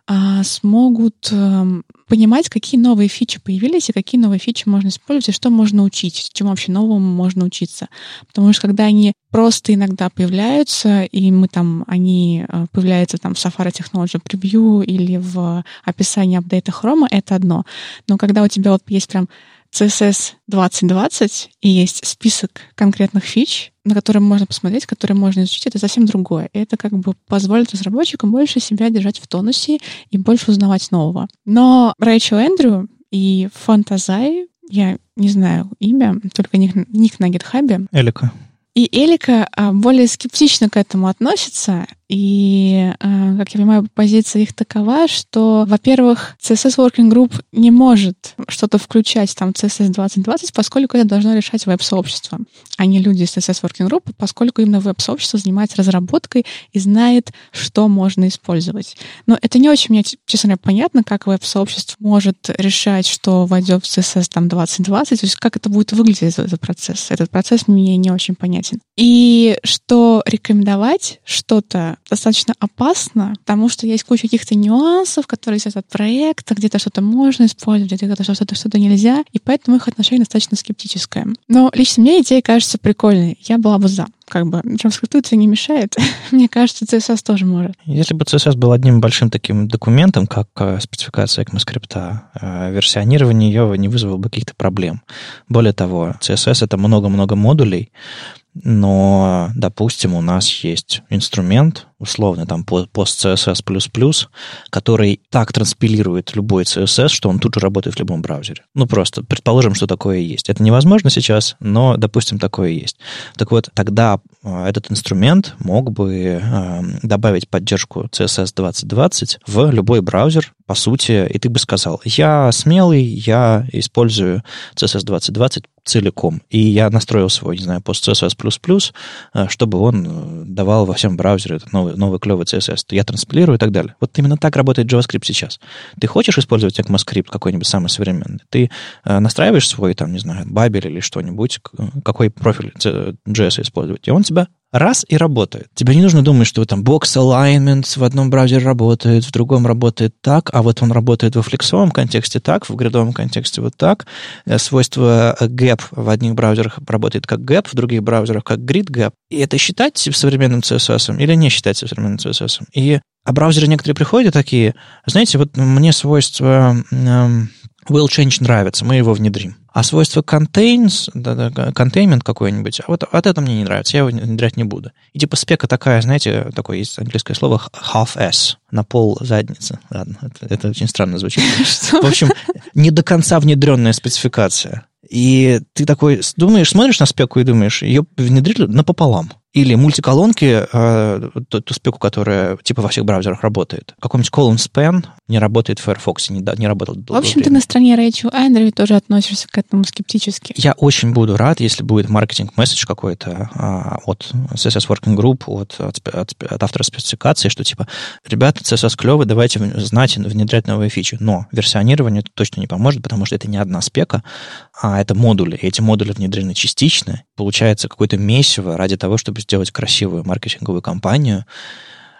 а, смогут эм, понимать, какие новые фичи появились и какие новые фичи можно использовать, и что можно учить, чему вообще новому можно учиться. Потому что когда они просто иногда появляются, и мы там, они э, появляются там в Safari Technology Preview или в описании апдейта Chrome, это одно. Но когда у тебя вот есть прям CSS 2020 и есть список конкретных фич, на которые можно посмотреть, которые можно изучить, это совсем другое. И это как бы позволит разработчикам больше себя держать в тонусе и больше узнавать нового. Но Рэйчел Эндрю и Фантазай, я не знаю имя, только ник, ник на гитхабе. Элика. И Элика а, более скептично к этому относится, и, а, как я понимаю, позиция их такова, что, во-первых, CSS Working Group не может что-то включать там CSS 2020, поскольку это должно решать веб-сообщество, а не люди из CSS Working Group, поскольку именно веб-сообщество занимается разработкой и знает, что можно использовать. Но это не очень мне, честно говоря, понятно, как веб-сообщество может решать, что войдет в CSS там 2020, то есть как это будет выглядеть, этот процесс. Этот процесс мне не очень понятен понятен. И что рекомендовать что-то достаточно опасно, потому что есть куча каких-то нюансов, которые зависят от проекта, где-то что-то можно использовать, где-то что-то что нельзя, и поэтому их отношение достаточно скептическое. Но лично мне идея кажется прикольной. Я была бы за как бы JavaScript не мешает. *laughs* Мне кажется, CSS тоже может. Если бы CSS был одним большим таким документом, как э, спецификация ECMAScript, э, версионирование ее не вызвало бы каких-то проблем. Более того, CSS — это много-много модулей, но, допустим, у нас есть инструмент, условно, там, post-CSS++, который так транспилирует любой CSS, что он тут же работает в любом браузере. Ну, просто предположим, что такое есть. Это невозможно сейчас, но, допустим, такое есть. Так вот, тогда э, этот инструмент мог бы э, добавить поддержку CSS 2020 в любой браузер, по сути, и ты бы сказал, я смелый, я использую CSS 2020 целиком. И я настроил свой, не знаю, пост CSS++, э, чтобы он э, давал во всем браузере этот новый, новый клевый CSS. Я транспилирую и так далее. Вот именно так работает JavaScript сейчас. Ты хочешь использовать ECMAScript какой-нибудь самый современный? Ты э, настраиваешь свой, там, не знаю, Babel или что-нибудь, какой профиль JS использовать, и он тебя раз и работает. Тебе не нужно думать, что там box alignment в одном браузере работает, в другом работает так, а вот он работает во флексовом контексте так, в грядовом контексте вот так. Э, свойство gap в одних браузерах работает как gap, в других браузерах как grid gap. И это считать современным CSS или не считать современным CSS? И а браузеры некоторые приходят такие, знаете, вот мне свойство эм, will change нравится, мы его внедрим. А свойство contains, да, да, containment какой-нибудь, а вот, вот это мне не нравится, я его внедрять не буду. И типа спека такая, знаете, такое есть английское слово half-s, на пол задницы. Ладно, это, это очень странно звучит. *laughs* В общем, не до конца внедренная спецификация. И ты такой думаешь, смотришь на спеку и думаешь, ее внедрили напополам. Или мультиколонки, э, ту, ту спеку, которая типа во всех браузерах работает. Какой-нибудь column span не работает в Firefox, не, не работал В общем, ты на стороне Рэйчел Эндрю тоже относишься к этому скептически. Я очень буду рад, если будет маркетинг-месседж какой-то а, от CSS Working Group, от, от, от, от автора спецификации, что типа, ребята, CSS клевый, давайте знать и внедрять новые фичи. Но версионирование это точно не поможет, потому что это не одна спека, а это модули. И эти модули внедрены частично. Получается какое-то месиво ради того, чтобы сделать красивую маркетинговую кампанию.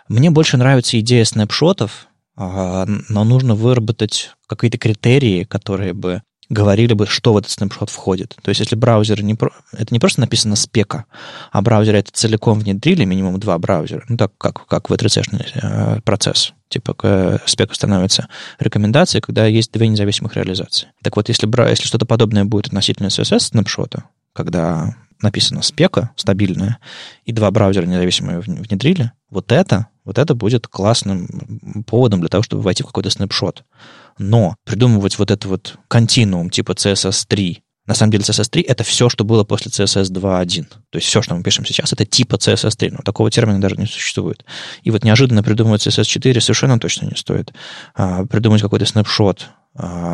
Мне больше нравится идея снапшотов, а, но нужно выработать какие-то критерии, которые бы говорили бы, что в этот снапшот входит. То есть, если браузер не... Это не просто написано спека, а браузеры это целиком внедрили, минимум два браузера, ну, так как, как в 3 э, процесс. Типа к спеку становится рекомендацией, когда есть две независимых реализации. Так вот, если, если что-то подобное будет относительно CSS снапшота, когда написано спека стабильная, и два браузера независимые внедрили, вот это, вот это будет классным поводом для того, чтобы войти в какой-то снапшот. Но придумывать вот это вот континуум типа CSS3, на самом деле CSS3 — это все, что было после CSS 2.1. То есть все, что мы пишем сейчас, это типа CSS3. Но такого термина даже не существует. И вот неожиданно придумывать CSS4 совершенно точно не стоит. А, придумать какой-то снапшот,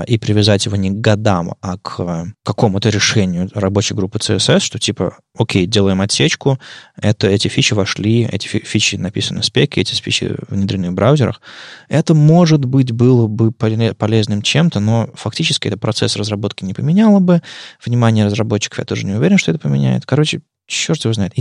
и привязать его не к годам, а к какому-то решению рабочей группы CSS, что типа, окей, делаем отсечку, это, эти фичи вошли, эти фичи написаны в спеке, эти фичи внедрены в браузерах. Это, может быть, было бы полезным чем-то, но фактически это процесс разработки не поменяло бы. Внимание разработчиков я тоже не уверен, что это поменяет. Короче, черт его знает.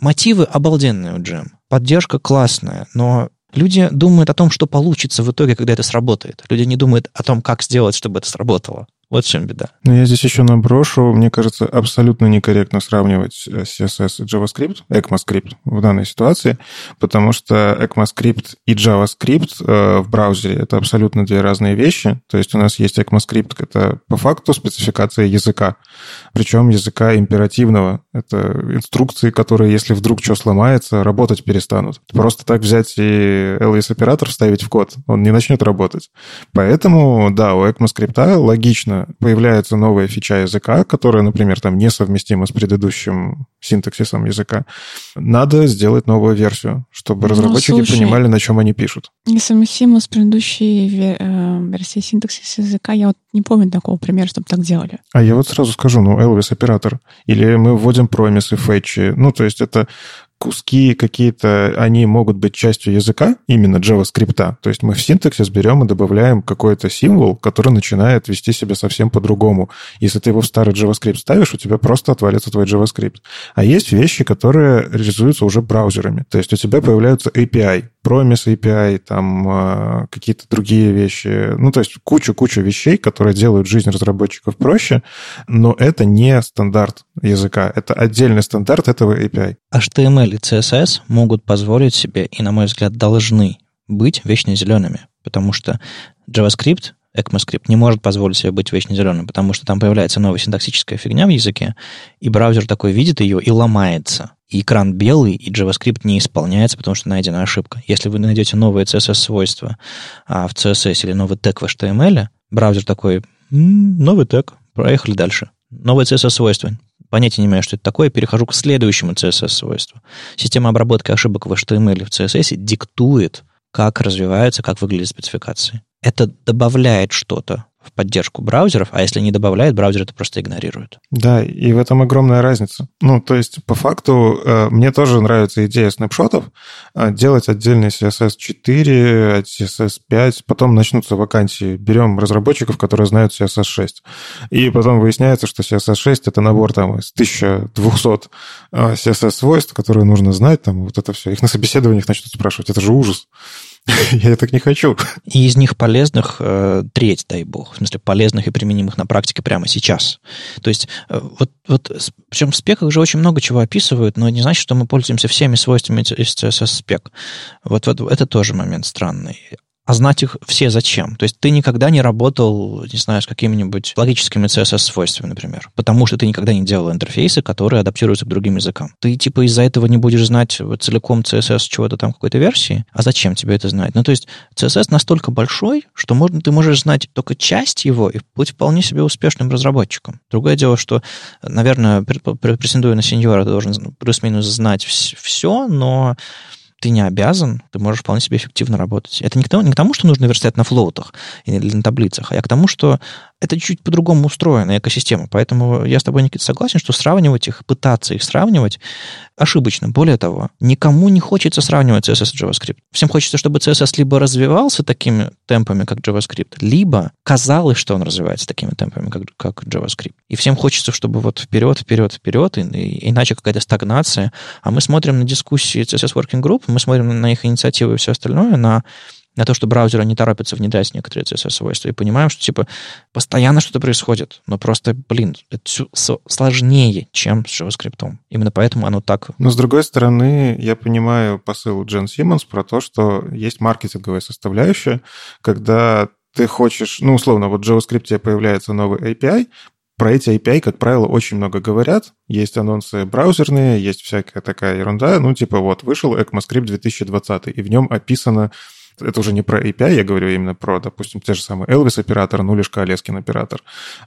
Мотивы обалденные у Джем. Поддержка классная, но Люди думают о том, что получится в итоге, когда это сработает. Люди не думают о том, как сделать, чтобы это сработало. Вот в чем беда. Но я здесь еще наброшу. Мне кажется, абсолютно некорректно сравнивать э, CSS и JavaScript, ECMAScript в данной ситуации, потому что ECMAScript и JavaScript э, в браузере — это абсолютно две разные вещи. То есть у нас есть ECMAScript, это по факту спецификация языка, причем языка императивного. Это инструкции, которые, если вдруг что сломается, работать перестанут. Просто так взять и LS-оператор вставить в код, он не начнет работать. Поэтому, да, у ECMAScript логично появляется новая фича языка, которая, например, там несовместима с предыдущим синтаксисом языка, надо сделать новую версию, чтобы ну, разработчики слушай, понимали, на чем они пишут. Несовместимо с предыдущей э, версией синтаксиса языка, я вот не помню такого примера, чтобы так делали. А я вот сразу скажу, ну, Elvis оператор. Или мы вводим промисы, фетчи. Ну, то есть это куски какие-то, они могут быть частью языка, именно JavaScript. То есть мы в синтаксис берем и добавляем какой-то символ, который начинает вести себя совсем по-другому. Если ты его в старый JavaScript ставишь, у тебя просто отвалится твой JavaScript. А есть вещи, которые реализуются уже браузерами. То есть у тебя появляются API, Promise API, там а, какие-то другие вещи. Ну, то есть кучу-кучу вещей, которые делают жизнь разработчиков проще, но это не стандарт языка. Это отдельный стандарт этого API. HTML и CSS могут позволить себе, и, на мой взгляд, должны быть вечно зелеными, потому что JavaScript ECMAScript не может позволить себе быть вечно зеленым, потому что там появляется новая синтаксическая фигня в языке, и браузер такой видит ее и ломается. И экран белый, и JavaScript не исполняется, потому что найдена ошибка. Если вы найдете новые CSS-свойства а, в CSS или новый тег в HTML, браузер такой, м-м, новый тег, проехали дальше. Новое CSS-свойство. Понятия не имею, что это такое, перехожу к следующему CSS-свойству. Система обработки ошибок в HTML и в CSS диктует, как развиваются, как выглядят спецификации. Это добавляет что-то в поддержку браузеров, а если не добавляет, браузер это просто игнорирует. Да, и в этом огромная разница. Ну, то есть, по факту, э, мне тоже нравится идея снапшотов, э, делать отдельный CSS 4, CSS 5, потом начнутся вакансии. Берем разработчиков, которые знают CSS 6. И потом выясняется, что CSS 6 это набор там из 1200 CSS-свойств, которые нужно знать, там вот это все. Их на собеседованиях начнут спрашивать, это же ужас. *laughs* Я так не хочу. И из них полезных э, треть, дай бог. В смысле, полезных и применимых на практике прямо сейчас. То есть, э, вот, вот причем в спеках же очень много чего описывают, но не значит, что мы пользуемся всеми свойствами CSS спек. Вот, вот это тоже момент странный а знать их все зачем? То есть ты никогда не работал, не знаю, с какими-нибудь логическими CSS-свойствами, например, потому что ты никогда не делал интерфейсы, которые адаптируются к другим языкам. Ты типа из-за этого не будешь знать целиком CSS чего-то там какой-то версии, а зачем тебе это знать? Ну, то есть CSS настолько большой, что можно, ты можешь знать только часть его и быть вполне себе успешным разработчиком. Другое дело, что, наверное, претендуя на сеньора, ты должен плюс-минус знать все, но ты не обязан, ты можешь вполне себе эффективно работать. Это не к тому, не к тому что нужно верстать на флоутах или на таблицах, а к тому, что это чуть по-другому устроена экосистема. Поэтому я с тобой, Никита, согласен, что сравнивать их, пытаться их сравнивать ошибочно. Более того, никому не хочется сравнивать CSS и JavaScript. Всем хочется, чтобы CSS либо развивался такими темпами, как JavaScript, либо казалось, что он развивается такими темпами, как, как JavaScript. И всем хочется, чтобы вот вперед, вперед, вперед, и, и, иначе какая-то стагнация. А мы смотрим на дискуссии CSS Working Group, мы смотрим на их инициативы и все остальное, на на то, что браузеры не торопятся внедрять некоторые CSS-свойства, и понимаем, что, типа, постоянно что-то происходит, но просто, блин, это все сложнее, чем с JavaScript. Именно поэтому оно так... Но, с другой стороны, я понимаю посыл Джен Симмонс про то, что есть маркетинговая составляющая, когда ты хочешь, ну, условно, вот в JavaScript появляется новый API, про эти API, как правило, очень много говорят. Есть анонсы браузерные, есть всякая такая ерунда. Ну, типа вот, вышел ECMAScript 2020, и в нем описано это уже не про API, я говорю именно про, допустим, те же самые Elvis оператор, нулишка Олескин оператор.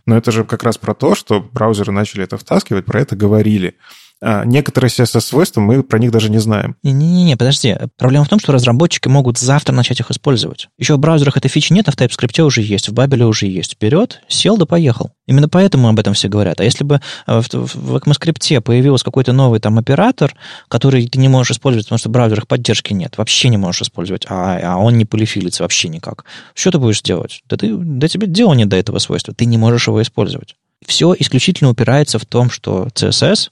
Но это же как раз про то, что браузеры начали это втаскивать, про это говорили. А некоторые CSS-свойства мы про них даже не знаем. Не-не-не, подожди. Проблема в том, что разработчики могут завтра начать их использовать. Еще в браузерах этой фичи нет, а в TypeScript уже есть, в Babel уже есть. Вперед, сел да поехал. Именно поэтому об этом все говорят. А если бы э, в, в ECMAScript появился какой-то новый там оператор, который ты не можешь использовать, потому что в браузерах поддержки нет, вообще не можешь использовать, а, а он не полифилится вообще никак. Что ты будешь делать? Да, ты, да тебе дела нет до этого свойства, ты не можешь его использовать. Все исключительно упирается в том, что CSS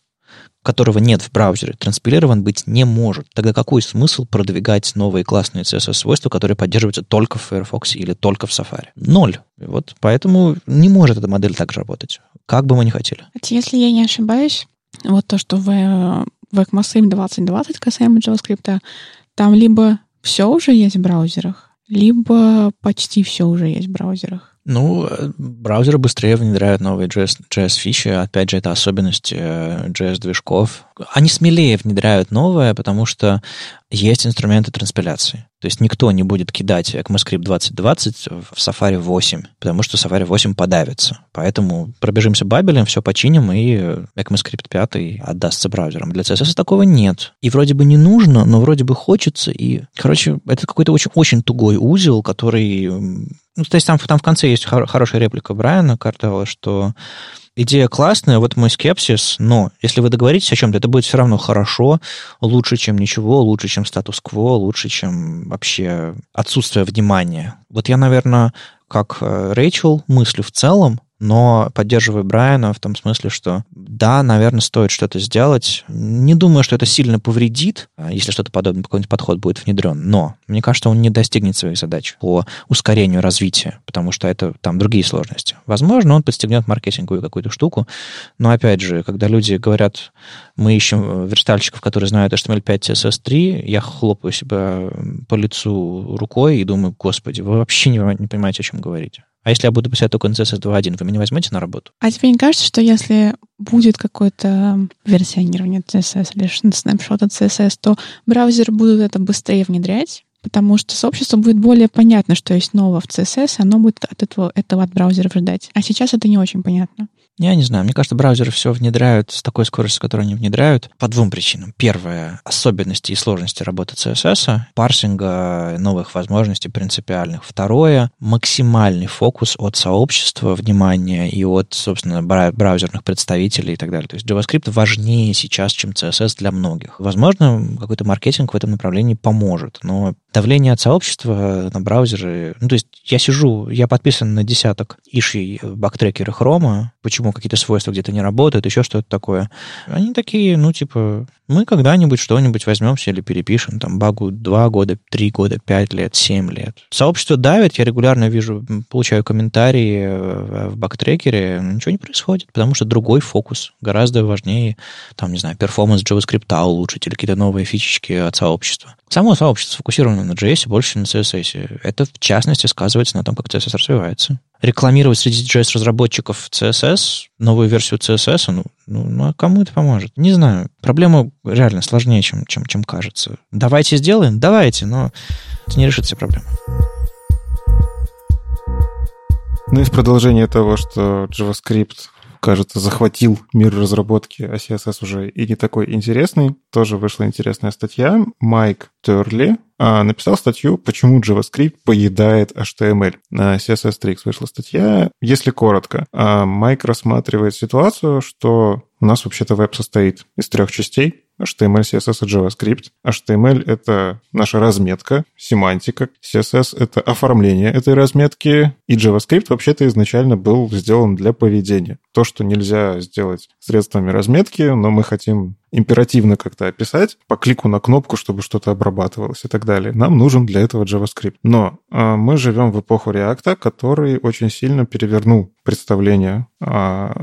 которого нет в браузере, транспилирован быть не может. Тогда какой смысл продвигать новые классные CSS-свойства, которые поддерживаются только в Firefox или только в Safari? Ноль. Вот поэтому не может эта модель так же работать, как бы мы ни хотели. Если я не ошибаюсь, вот то, что в, в ECMAScript 2020 касаемо JavaScript, там либо все уже есть в браузерах, либо почти все уже есть в браузерах. Ну, браузеры быстрее внедряют новые JS, JS-фичи. Опять же, это особенность JS-движков. Э, Они смелее внедряют новое, потому что есть инструменты транспиляции. То есть никто не будет кидать ECMAScript 2020 в Safari 8, потому что Safari 8 подавится. Поэтому пробежимся бабелем, все починим, и ECMAScript 5 отдастся браузерам. Для CSS такого нет. И вроде бы не нужно, но вроде бы хочется. И, короче, это какой-то очень, очень тугой узел, который... Ну, то есть там, там в конце есть хор- хорошая реплика Брайана Картелла, что идея классная, вот мой скепсис, но если вы договоритесь о чем-то, это будет все равно хорошо, лучше, чем ничего, лучше, чем статус-кво, лучше, чем вообще отсутствие внимания. Вот я, наверное, как э, Рэйчел мыслю в целом, но поддерживаю Брайана в том смысле, что да, наверное, стоит что-то сделать. Не думаю, что это сильно повредит, а, если что-то подобное, какой-нибудь подход будет внедрен, но мне кажется, он не достигнет своих задач по ускорению развития, потому что это там другие сложности. Возможно, он подстегнет маркетинговую какую-то штуку, но опять же, когда люди говорят, мы ищем верстальщиков, которые знают HTML5, CSS3, я хлопаю себя по лицу рукой и думаю, господи, вы вообще не, не понимаете, о чем говорите. А если я буду писать только на CSS 2.1, вы меня возьмете на работу? А тебе не кажется, что если будет какое-то версионирование CSS или снапшот от CSS, то браузеры будут это быстрее внедрять, потому что сообществу будет более понятно, что есть нового в CSS, и оно будет от этого, этого от браузеров ждать. А сейчас это не очень понятно. Я не знаю. Мне кажется, браузеры все внедряют с такой скоростью, с которой они внедряют, по двум причинам. Первое — особенности и сложности работы CSS, парсинга, новых возможностей принципиальных. Второе — максимальный фокус от сообщества, внимания и от, собственно, браузерных представителей и так далее. То есть JavaScript важнее сейчас, чем CSS для многих. Возможно, какой-то маркетинг в этом направлении поможет, но давление от сообщества на браузеры... Ну, то есть я сижу, я подписан на десяток ишей бактрекера Chrome, почему какие-то свойства где-то не работают, еще что-то такое. Они такие, ну, типа, мы когда-нибудь что-нибудь возьмемся или перепишем, там, багу два года, три года, пять лет, семь лет. Сообщество давит, я регулярно вижу, получаю комментарии э, в бактрекере, ничего не происходит, потому что другой фокус гораздо важнее, там, не знаю, перформанс JavaScript улучшить или какие-то новые фичечки от сообщества. Само сообщество сфокусировано на JS, больше на CSS. Это, в частности, сказывается на том, как CSS развивается. Рекламировать среди JS-разработчиков CSS, новую версию CSS, ну, ну, ну, а кому это поможет? Не знаю. Проблема реально сложнее, чем, чем, чем кажется. Давайте сделаем? Давайте, но это не решит все проблемы. Ну и в продолжение того, что JavaScript кажется, захватил мир разработки, а CSS уже и не такой интересный. Тоже вышла интересная статья. Майк Терли а, написал статью «Почему JavaScript поедает HTML». На CSS Tricks вышла статья. Если коротко, а, Майк рассматривает ситуацию, что у нас вообще-то веб состоит из трех частей. HTML, CSS и JavaScript. HTML — это наша разметка, семантика. CSS — это оформление этой разметки. И JavaScript вообще-то изначально был сделан для поведения. То, что нельзя сделать средствами разметки, но мы хотим императивно как-то описать по клику на кнопку, чтобы что-то обрабатывалось и так далее. Нам нужен для этого JavaScript. Но э, мы живем в эпоху React, который очень сильно перевернул представление о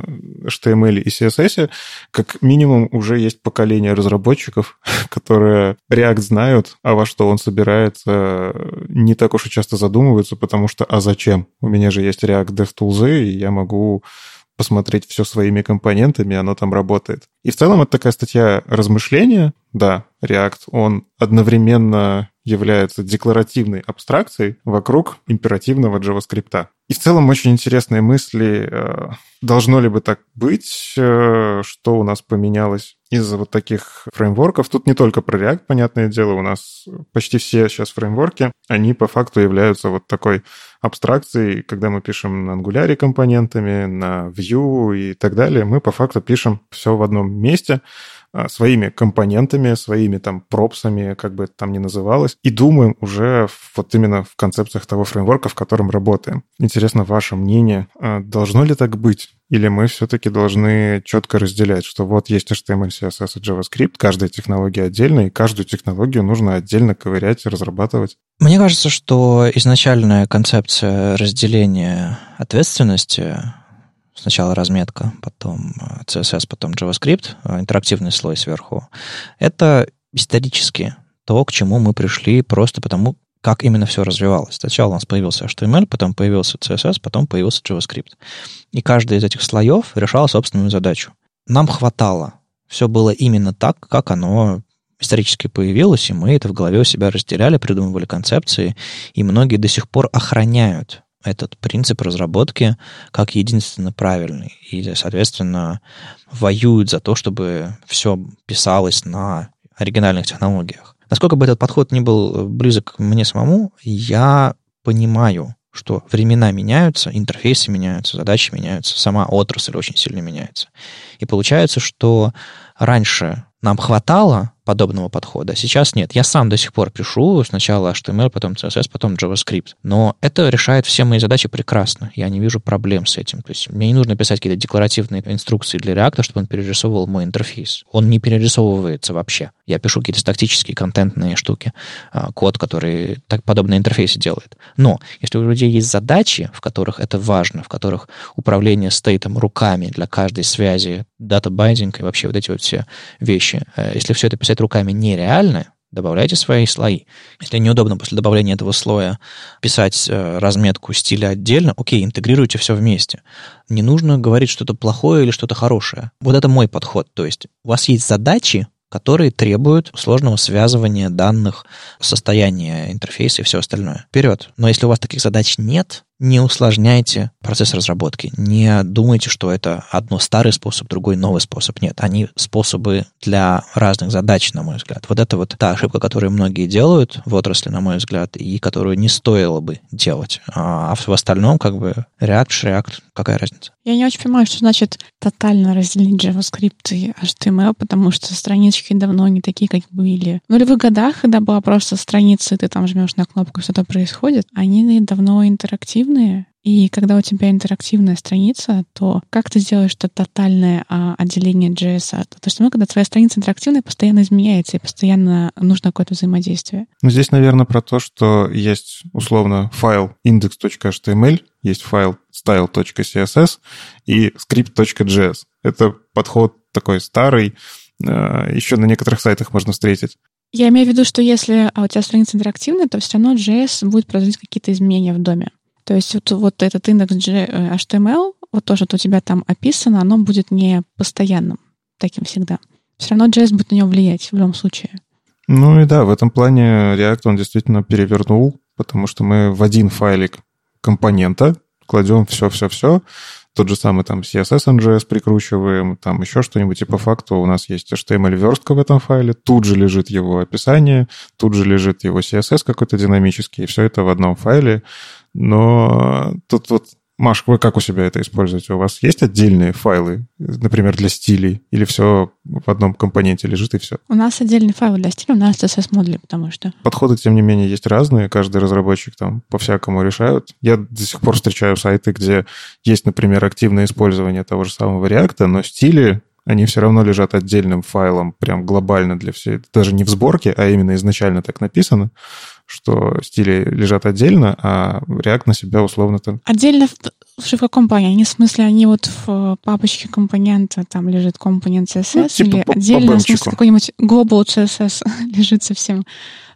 HTML и CSS. Как минимум уже есть поколение разработчиков, *laughs* которые React знают, а во что он собирается, не так уж и часто задумываются, потому что а зачем? У меня же есть React DevTools, и я могу посмотреть все своими компонентами, оно там работает. И в целом это такая статья размышления. Да, React, он одновременно является декларативной абстракцией вокруг императивного JavaScript. И в целом очень интересные мысли. Э, должно ли бы так быть? Э, что у нас поменялось из-за вот таких фреймворков? Тут не только про React, понятное дело, у нас почти все сейчас фреймворки, они по факту являются вот такой абстракцией, когда мы пишем на Angular компонентами, на Vue и так далее, мы по факту пишем все в одном месте, своими компонентами, своими там пропсами, как бы это там ни называлось, и думаем уже вот именно в концепциях того фреймворка, в котором работаем. Интересно ваше мнение, а, должно ли так быть? Или мы все-таки должны четко разделять, что вот есть HTML, CSS и JavaScript, каждая технология отдельно, и каждую технологию нужно отдельно ковырять и разрабатывать? Мне кажется, что изначальная концепция разделения ответственности Сначала разметка, потом CSS, э, потом JavaScript, э, интерактивный слой сверху. Это исторически то, к чему мы пришли просто потому, как именно все развивалось. Сначала у нас появился HTML, потом появился CSS, потом появился JavaScript. И каждый из этих слоев решал собственную задачу. Нам хватало. Все было именно так, как оно исторически появилось, и мы это в голове у себя разделяли, придумывали концепции, и многие до сих пор охраняют этот принцип разработки как единственно правильный. И, соответственно, воюют за то, чтобы все писалось на оригинальных технологиях. Насколько бы этот подход не был близок мне самому, я понимаю, что времена меняются, интерфейсы меняются, задачи меняются, сама отрасль очень сильно меняется. И получается, что раньше нам хватало подобного подхода. Сейчас нет. Я сам до сих пор пишу сначала HTML, потом CSS, потом JavaScript. Но это решает все мои задачи прекрасно. Я не вижу проблем с этим. То есть мне не нужно писать какие-то декларативные инструкции для React, чтобы он перерисовывал мой интерфейс. Он не перерисовывается вообще. Я пишу какие-то статические контентные штуки, а, код, который так подобные интерфейсы делает. Но если у людей есть задачи, в которых это важно, в которых управление стейтом руками для каждой связи, дата-байдинг и вообще вот эти вот все вещи, э, если все это писать руками нереально, добавляйте свои слои. Если неудобно после добавления этого слоя писать э, разметку стиля отдельно, окей, интегрируйте все вместе. Не нужно говорить что-то плохое или что-то хорошее. Вот это мой подход. То есть у вас есть задачи, которые требуют сложного связывания данных, состояния интерфейса и все остальное. Вперед. Но если у вас таких задач нет, не усложняйте процесс разработки. Не думайте, что это одно старый способ, другой новый способ. Нет, они способы для разных задач, на мой взгляд. Вот это вот та ошибка, которую многие делают в отрасли, на мой взгляд, и которую не стоило бы делать. А в остальном, как бы, React, React, какая разница? Я не очень понимаю, что значит тотально разделить JavaScript и HTML, потому что странички давно не такие, как были. В нулевых годах, когда была просто страница, и ты там жмешь на кнопку, что-то происходит, они давно интерактивны интерактивные, и когда у тебя интерактивная страница, то как ты сделаешь это тотальное а, отделение JS от HTML, когда твоя страница интерактивная, постоянно изменяется, и постоянно нужно какое-то взаимодействие? Ну, здесь, наверное, про то, что есть условно файл index.html, есть файл style.css и script.js. Это подход такой старый, э, еще на некоторых сайтах можно встретить. Я имею в виду, что если а у тебя страница интерактивная, то все равно JS будет производить какие-то изменения в доме. То есть вот, вот этот индекс HTML, вот то, что у тебя там описано, оно будет не постоянным таким всегда. Все равно JS будет на него влиять в любом случае. Ну и да, в этом плане React он действительно перевернул, потому что мы в один файлик компонента кладем все-все-все, тот же самый там CSS NGS прикручиваем, там еще что-нибудь, и по факту у нас есть HTML-верстка в этом файле, тут же лежит его описание, тут же лежит его CSS какой-то динамический, и все это в одном файле. Но тут вот Маш, вы как у себя это используете? У вас есть отдельные файлы, например, для стилей? Или все в одном компоненте лежит и все? У нас отдельные файлы для стиля, у нас CSS-модули, потому что... Подходы, тем не менее, есть разные. Каждый разработчик там по-всякому решают. Я до сих пор встречаю сайты, где есть, например, активное использование того же самого React, но стили они все равно лежат отдельным файлом, прям глобально для всей, даже не в сборке, а именно изначально так написано, что стили лежат отдельно, а React на себя условно там... Отдельно в, в каком плане? Они, в смысле, они вот в папочке компонента, там лежит компонент CSS, ну, типа или по, отдельно, по в смысле, какой-нибудь global CSS *laughs* лежит совсем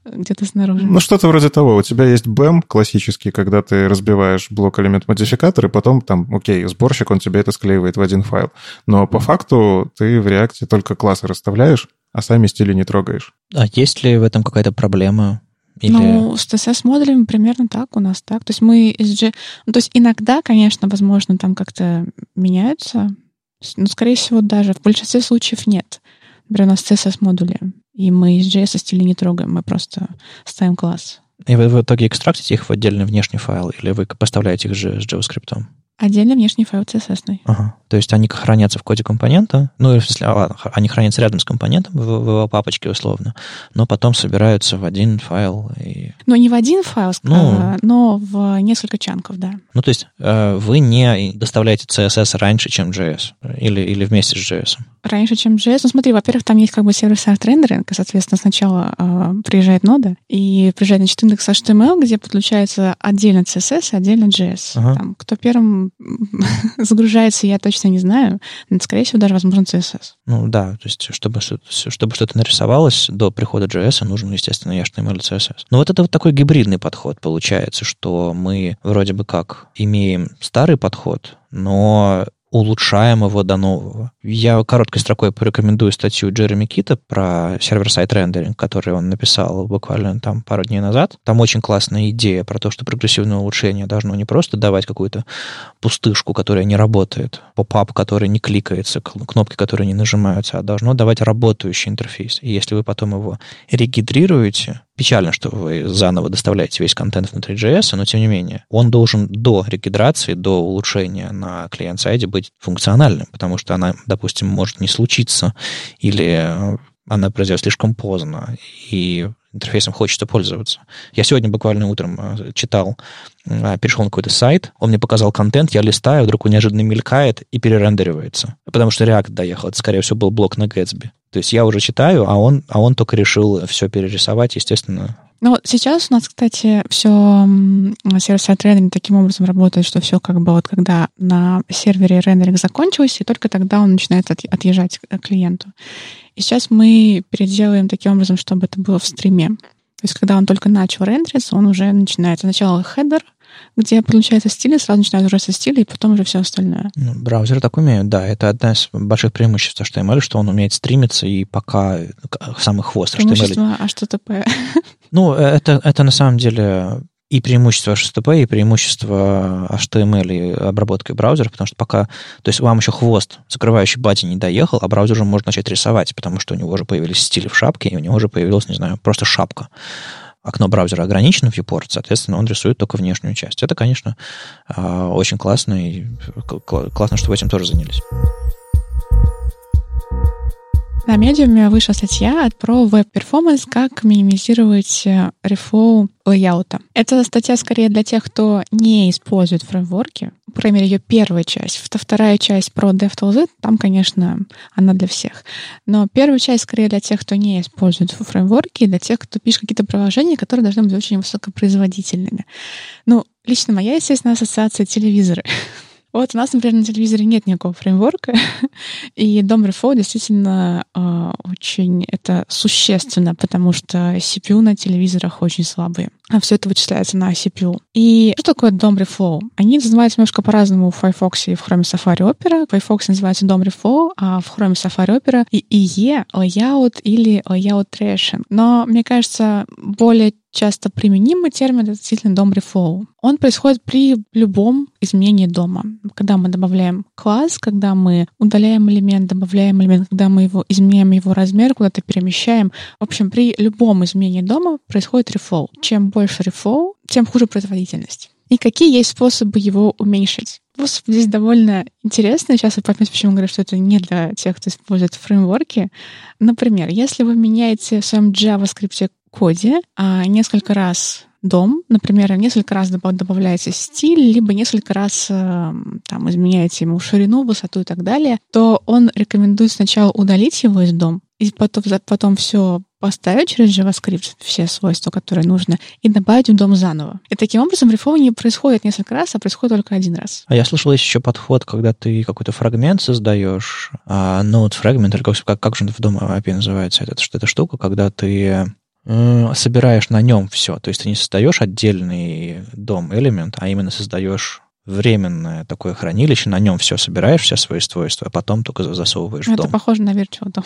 где-то снаружи. Ну, что-то вроде того. У тебя есть BEM классический, когда ты разбиваешь блок элемент модификатор, и потом там, окей, сборщик, он тебе это склеивает в один файл. Но по факту ты в React только классы расставляешь, а сами стили не трогаешь. А есть ли в этом какая-то проблема? Или... Ну, с CSS-модулями примерно так, у нас так. То есть мы SG... Ну, то есть иногда, конечно, возможно, там как-то меняются, но, скорее всего, даже в большинстве случаев нет. Например, у нас CSS-модули. И мы из JS стили не трогаем, мы просто ставим класс. И вы в итоге экстрактите их в отдельный внешний файл, или вы поставляете их же с JavaScript? Отдельно внешний файл CSS. Ага. То есть они хранятся в коде компонента, ну, в смысле, а, они хранятся рядом с компонентом в, в его папочке условно, но потом собираются в один файл. И... Ну, не в один файл, ну, а, но в несколько чанков, да. Ну, то есть э, вы не доставляете CSS раньше, чем JS, или, или вместе с JS? Раньше, чем JS. Ну, смотри, во-первых, там есть как бы сервис-арт рендеринг, соответственно, сначала э, приезжает нода, и приезжает, значит, индекс HTML, где подключается отдельно CSS и отдельно JS. Ага. Там, кто первым *laughs* загружается, я точно не знаю. Но, скорее всего, даже, возможно, CSS. Ну да, то есть, чтобы, чтобы что-то нарисовалось до прихода JS, нужно, естественно, HTML и CSS. Но вот это вот такой гибридный подход получается, что мы вроде бы как имеем старый подход, но улучшаем его до нового. Я короткой строкой порекомендую статью Джереми Кита про server-side рендеринг, который он написал буквально там пару дней назад. Там очень классная идея про то, что прогрессивное улучшение должно не просто давать какую-то пустышку, которая не работает, pop-up, который не кликается, кнопки, которые не нажимаются, а должно давать работающий интерфейс. И если вы потом его регидрируете, Печально, что вы заново доставляете весь контент внутри JS, но тем не менее, он должен до регидрации, до улучшения на client-side е быть функциональным, потому что она, допустим, может не случиться, или она произойдет слишком поздно, и интерфейсом хочется пользоваться. Я сегодня буквально утром э, читал, э, перешел на какой-то сайт, он мне показал контент, я листаю, вдруг он неожиданно мелькает и перерендеривается. Потому что React доехал. Это, скорее всего, был блок на Gatsby. То есть я уже читаю, а он, а он только решил все перерисовать, естественно. Ну сейчас у нас, кстати, все сервис-сайт рендеринг таким образом работает, что все как бы вот когда на сервере рендеринг закончился, и только тогда он начинает отъезжать к клиенту. И сейчас мы переделаем таким образом, чтобы это было в стриме. То есть, когда он только начал рендериться, он уже начинает сначала хедер, где получается стиль, сразу начинают уже со стиля, и потом уже все остальное. Ну, браузеры так умеют, да. Это одна из больших преимуществ HTML, что он умеет стримиться, и пока самый хвост Преимущество HTTP. *laughs* Ну, это, это на самом деле и преимущество HTTP, и преимущество HTML и обработки браузера, потому что пока... То есть вам еще хвост, закрывающий body, не доехал, а браузер уже может начать рисовать, потому что у него уже появились стили в шапке, и у него уже появилась, не знаю, просто шапка. Окно браузера ограничено viewport, соответственно, он рисует только внешнюю часть. Это, конечно, а, очень классно, и классно, что вы этим тоже занялись. На Medium е вышла статья про веб-performance, как минимизировать э, layout а. Это статья скорее для тех, кто не использует фреймворки. По крайней мере, ее первая часть. Вторая часть про DevTools, там, конечно, она для всех. Но первая часть скорее для тех, кто не использует фреймворки, для тех, кто пишет какие-то приложения, которые должны быть очень высокопроизводительными. Ну, лично моя, естественно, ассоциация телевизоры. *laughs* Вот у нас, например, на телевизоре нет никакого фреймворка, *laughs* и дом RFO действительно э, очень это существенно, потому что CPU на телевизорах очень слабые. А все это вычисляется на CPU. И что такое дом Reflow? Они называются немножко по-разному в Firefox и в Chrome Safari Opera. В Firefox называется дом Reflow, а в Chrome Safari Opera и IE, layout или layout trashing. Но, мне кажется, более часто применимый термин — это действительно дом Reflow. Он происходит при любом изменении дома. Когда мы добавляем класс, когда мы удаляем элемент, добавляем элемент, когда мы его изменяем его размер, куда-то перемещаем. В общем, при любом изменении дома происходит reflow. Чем больше reflow, тем хуже производительность. И какие есть способы его уменьшить? Способ здесь довольно интересный. Сейчас я поймете, почему говорю, что это не для тех, кто использует фреймворки. Например, если вы меняете в своем JavaScript коде а несколько раз дом, например, несколько раз добавляете стиль, либо несколько раз э, там, изменяете ему ширину, высоту и так далее, то он рекомендует сначала удалить его из дом, и потом, потом все поставить через JavaScript, все свойства, которые нужны, и добавить в дом заново. И таким образом рефоу не происходит несколько раз, а происходит только один раз. А я слышал, есть еще подход, когда ты какой-то фрагмент создаешь, а, node фрагмент, или как, как же в дом API называется эта, эта штука, когда ты собираешь на нем все. То есть ты не создаешь отдельный дом элемент, а именно создаешь временное такое хранилище, на нем все собираешь, все свои свойства, а потом только засовываешь ну, в дом. Это похоже на Virtual DOM.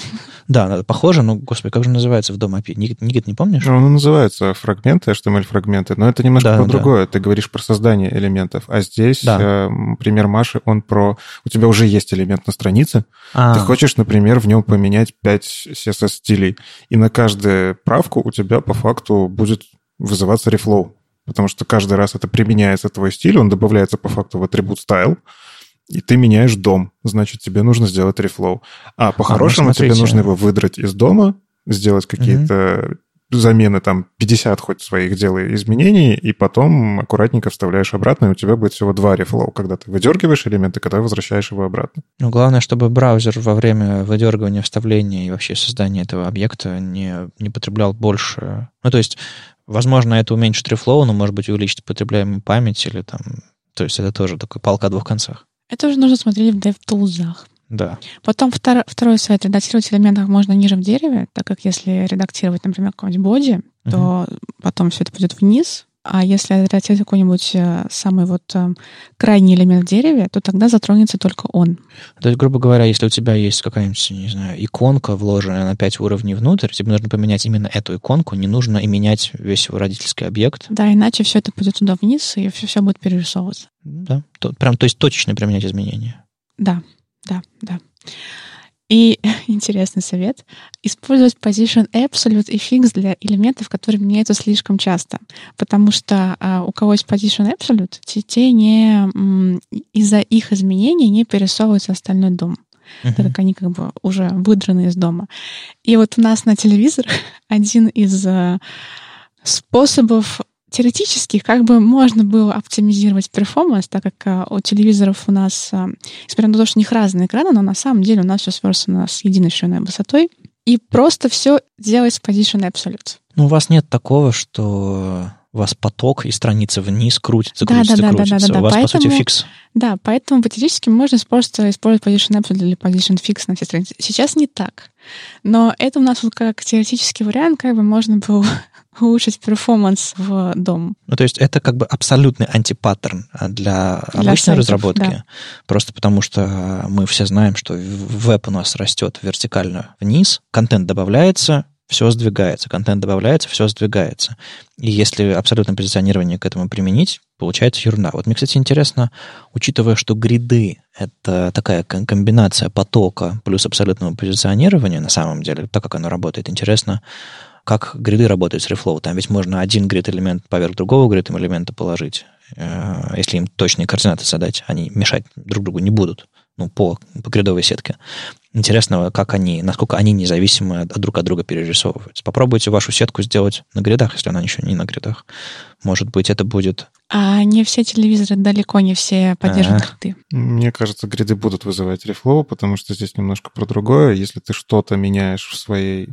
Да, похоже, но, господи, как же называется в дом API? Никит, Никит не помнишь? Ну, он называется фрагменты, HTML-фрагменты, но это немножко да, про да. другое. Ты говоришь про создание элементов, а здесь да. э, пример Маши, он про... У тебя уже есть элемент на странице, а. ты хочешь, например, в нем поменять 5 CSS-стилей, и на каждую правку у тебя по факту будет вызываться рефлоу потому что каждый раз это применяется твой стиль, он добавляется по факту в атрибут style, и ты меняешь дом, значит, тебе нужно сделать рефлоу. А по-хорошему а, ну, тебе нужно его выдрать из дома, сделать какие-то mm замены, там, 50 хоть своих делай изменений, и потом аккуратненько вставляешь обратно, и у тебя будет всего два рефлоу, когда ты выдергиваешь элемент и когда возвращаешь его обратно. Ну, главное, чтобы браузер во время выдергивания, вставления и вообще создания этого объекта не, не потреблял больше... Ну, то есть Возможно, это уменьшит рефлоу, но, может быть, увеличит потребляемую память или там... То есть это тоже такой палка о двух концах. Это уже нужно смотреть в DevTools. Да. Потом втор, второй совет. Редактировать элементы можно ниже в дереве, так как если редактировать, например, какой-нибудь боди, то потом все это пойдет вниз, а если редактировать какой-нибудь э, самый вот э, крайний элемент в дереве, то тогда затронется только он. То есть, грубо говоря, если у тебя есть какая-нибудь, не знаю, иконка, вложенная на 5 уровней внутрь, тебе нужно поменять именно эту иконку, не нужно и менять весь его родительский объект. Да, иначе все это пойдет туда вниз, и все, все будет перерисовываться. Да, то, прям, то есть точечно применять изменения. Да, да, да. И *laughs* интересный совет — использовать position absolute и fix для элементов, которые меняются слишком часто. Потому что а, у кого есть position absolute, те не из-за их изменений не перерисовывается остальной дом. Uh-huh. Так как они как бы уже выдраны из дома. И вот у нас на телевизорах *laughs* один из а, способов теоретически как бы можно было оптимизировать performance, так как а, у телевизоров у нас, а, несмотря на то, что у них разные экраны, но на самом деле у нас все сверстано с единой шириной-высотой, и просто все делать в position absolute. Ну, у вас нет такого, что у вас поток и страница вниз крутится, Да, крутится, да, да, крутится. да, да, да, у вас, по сути, поэтому- fix. Да, поэтому теоретически можно просто использовать position absolute или position fix на все страницы. Сейчас не так. Но это у нас вот как теоретический вариант, как бы можно было улучшить performance в DOM. Ну, то есть это как бы абсолютный антипаттерн а, для, Для обычной сайтов, разработки. да. Просто потому что мы все знаем, что веб у нас растет вертикально вниз, контент добавляется, все сдвигается, контент добавляется, все сдвигается. И если абсолютное позиционирование к этому применить, получается ерунда. Вот мне, кстати, интересно, учитывая, что гриды — это такая ком- комбинация потока плюс абсолютного позиционирования, на самом деле, так как оно работает, интересно, как гриды работают с Reflow. Там ведь можно один грид-элемент поверх другого грид-элемента положить. Э, Если им точные координаты задать, они мешать друг другу не будут. Ну, по, по гридовой сетке. Интересно, как они, насколько они независимы от, друг от друга перерисовываются. Попробуйте вашу сетку сделать на гридах, если она еще не на гридах. Может быть, это будет... А не все телевизоры, далеко не все поддерживают А. гриды. Мне кажется, гриды будут вызывать рефлоу, потому что здесь немножко про другое. Если ты что-то меняешь в своей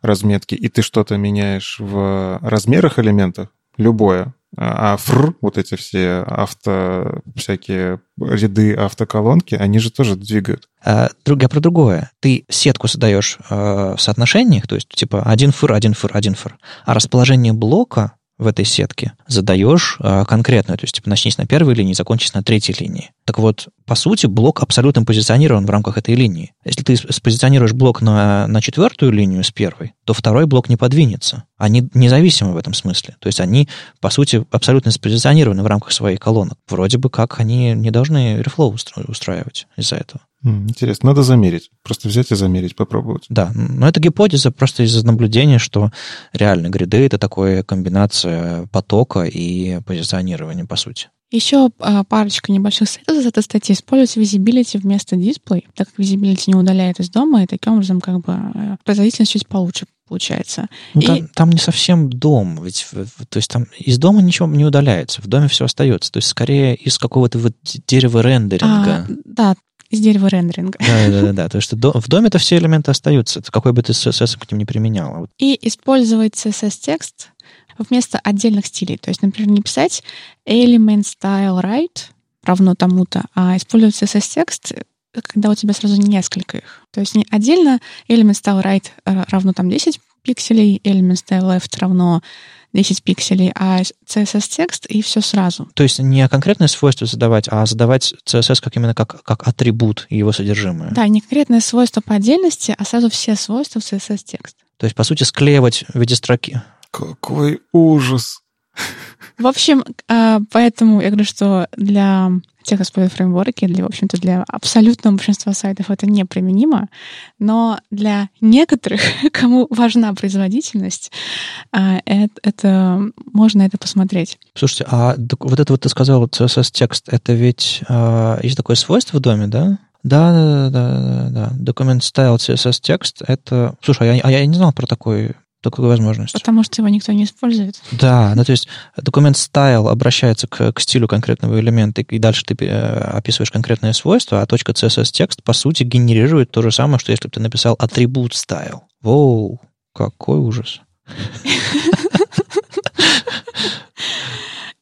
разметке, и ты что-то меняешь в размерах элементов, любое, а фр, вот эти все авто, всякие ряды автоколонки, они же тоже двигают. А, я про другое. Ты сетку создаешь э, в соотношениях, то есть типа один фыр, один фыр, один фыр. А расположение блока в этой сетке задаешь э, конкретную, то есть типа начнись на первой линии, закончись на третьей линии. Так вот, по сути, блок абсолютно позиционирован в рамках этой линии. Если ты спозиционируешь блок на, на четвертую линию с первой, то второй блок не подвинется. Они независимы в этом смысле. То есть они, по сути, абсолютно спозиционированы в рамках своих колонок. Вроде бы как они не должны рефлоу устра- устраивать из-за этого. Интересно, надо замерить. Просто взять и замерить, попробовать. Да, но это гипотеза просто из-за наблюдения, что реально гриды — это такая комбинация потока и позиционирования, по сути. Еще а, парочка небольших советов из этой статьи. Используйте visibility вместо display, так как visibility не удаляет из дома, и таким образом как бы э, производительность чуть получше получается. Ну, И- там, там не совсем дом, ведь, то есть там из дома ничего не удаляется, в доме все остается. То есть скорее из какого-то вот дерева рендеринга. А, да, из дерева рендеринга. Да, да, да, да. То есть в доме-то все элементы остаются, какой бы ты CSS к ним не применял. А вот И использовать CSS-текст вместо отдельных стилей. То есть, например, не писать element style right равно тому-то, а использовать CSS-текст, когда у тебя сразу несколько их. То есть не отдельно element style right ра- равно там 10 пикселей, element style left равно 10 пикселей, а CSS-текст и все сразу. То есть не конкретное свойство задавать, а задавать CSS как именно как, как атрибут и его содержимое. Да, не конкретное свойство по отдельности, а сразу все свойства в CSS-текст. То есть, по сути, склеивать в виде строки. Какой ужас! В общем, а, поэтому я говорю, что для тех, кто использует фреймворки, для, в общем-то, для абсолютного большинства сайтов это неприменимо, но для некоторых, *laughs* кому важна производительность, а, это, это можно это посмотреть. Слушайте, а вот это вот ты сказал, CSS-текст, это ведь а, есть такое свойство в доме, да? Да, да, да, да, да. Документ style CSS текст это. Слушай, а я, а я не знал про такой, такую возможность. Потому что его никто не использует. Да, ну то есть документ style обращается к, к стилю конкретного элемента, и дальше ты э, описываешь конкретное свойство, а точка CSS текст по сути генерирует то же самое, что если бы ты написал атрибут style. Воу, какой ужас.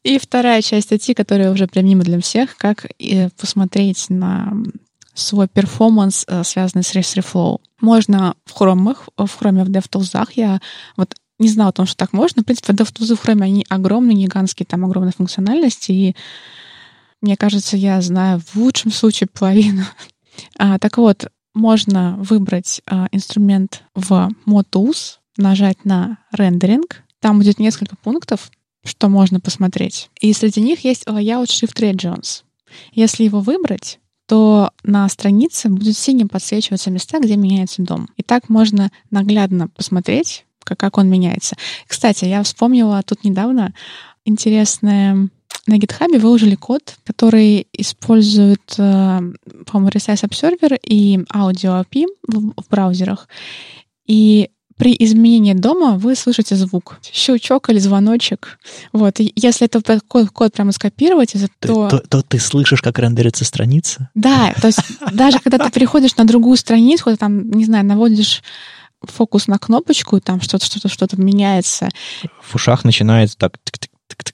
И вторая часть статьи, которая уже применима для всех, как э, посмотреть на свой перформанс, э, связанный с Reflow. Можно в хромах, в хроме в DevTools. Я вот не знала о том, что так можно. В принципе, DevTools в хроме, они огромные, гигантские, там огромная функциональность, и мне кажется, я знаю в лучшем случае половину. *laughs* А, так вот, можно выбрать а, инструмент в Mod Tools, нажать на рендеринг. Там будет несколько пунктов, что можно посмотреть. И среди них есть layout Shift Regions. Если его выбрать, то на странице будет синим подсвечиваться места, где меняется дом. И так можно наглядно посмотреть, как, он меняется. Кстати, я вспомнила тут недавно интересное... На GitHub выложили код, который использует, э, по-моему, Resize Observer и Audio API в браузерах. И при изменении дома вы слышите звук. Щелчок или звоночек. Вот. И если этот код, код прямо скопировать, то... То, то, ты слышишь, как рендерится страница? Да, то есть *laughs* даже когда ты переходишь на другую страницу, там, не знаю, наводишь фокус на кнопочку, и там что-то, что-то, что-то меняется. В ушах начинает так тык-тык,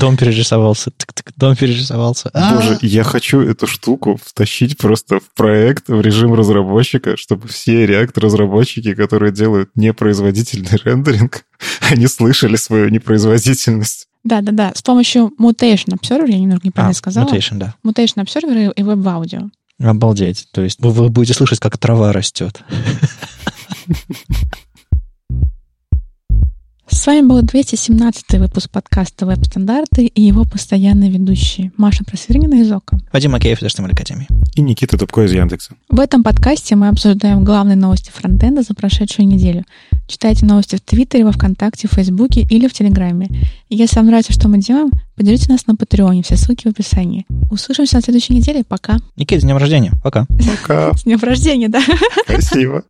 Дом перерисовался. Дом перерисовался. Боже, я хочу эту штуку втащить просто в проект, в режим разработчика, чтобы все React-разработчики, которые делают непроизводительный рендеринг, *laughs* они слышали свою непроизводительность. Да-да-да, с помощью Mutation Observer, я немного неправильно а, сказала. Mutation, да. Mutation Observer и веб-аудио. Обалдеть. То есть вы, вы будете слышать, как трава растет. *laughs* С вами был 217 выпуск подкаста «Веб-стандарты» и его постоянные ведущие Маша Просвиргина из ОКО. Вадим Макеев из HTML Академии. И Никита Тупко из Яндекса. В этом подкасте мы обсуждаем главные новости фронтенда за прошедшую неделю. Читайте новости в Твиттере, во Вконтакте, в Фейсбуке или в Телеграме. И если вам нравится, что мы делаем, поддержите нас на Патреоне. Все ссылки в описании. Услышимся на следующей неделе. Пока. Никита, с днем рождения. Пока. Пока. *laughs* С днем рождения, да. Спасибо.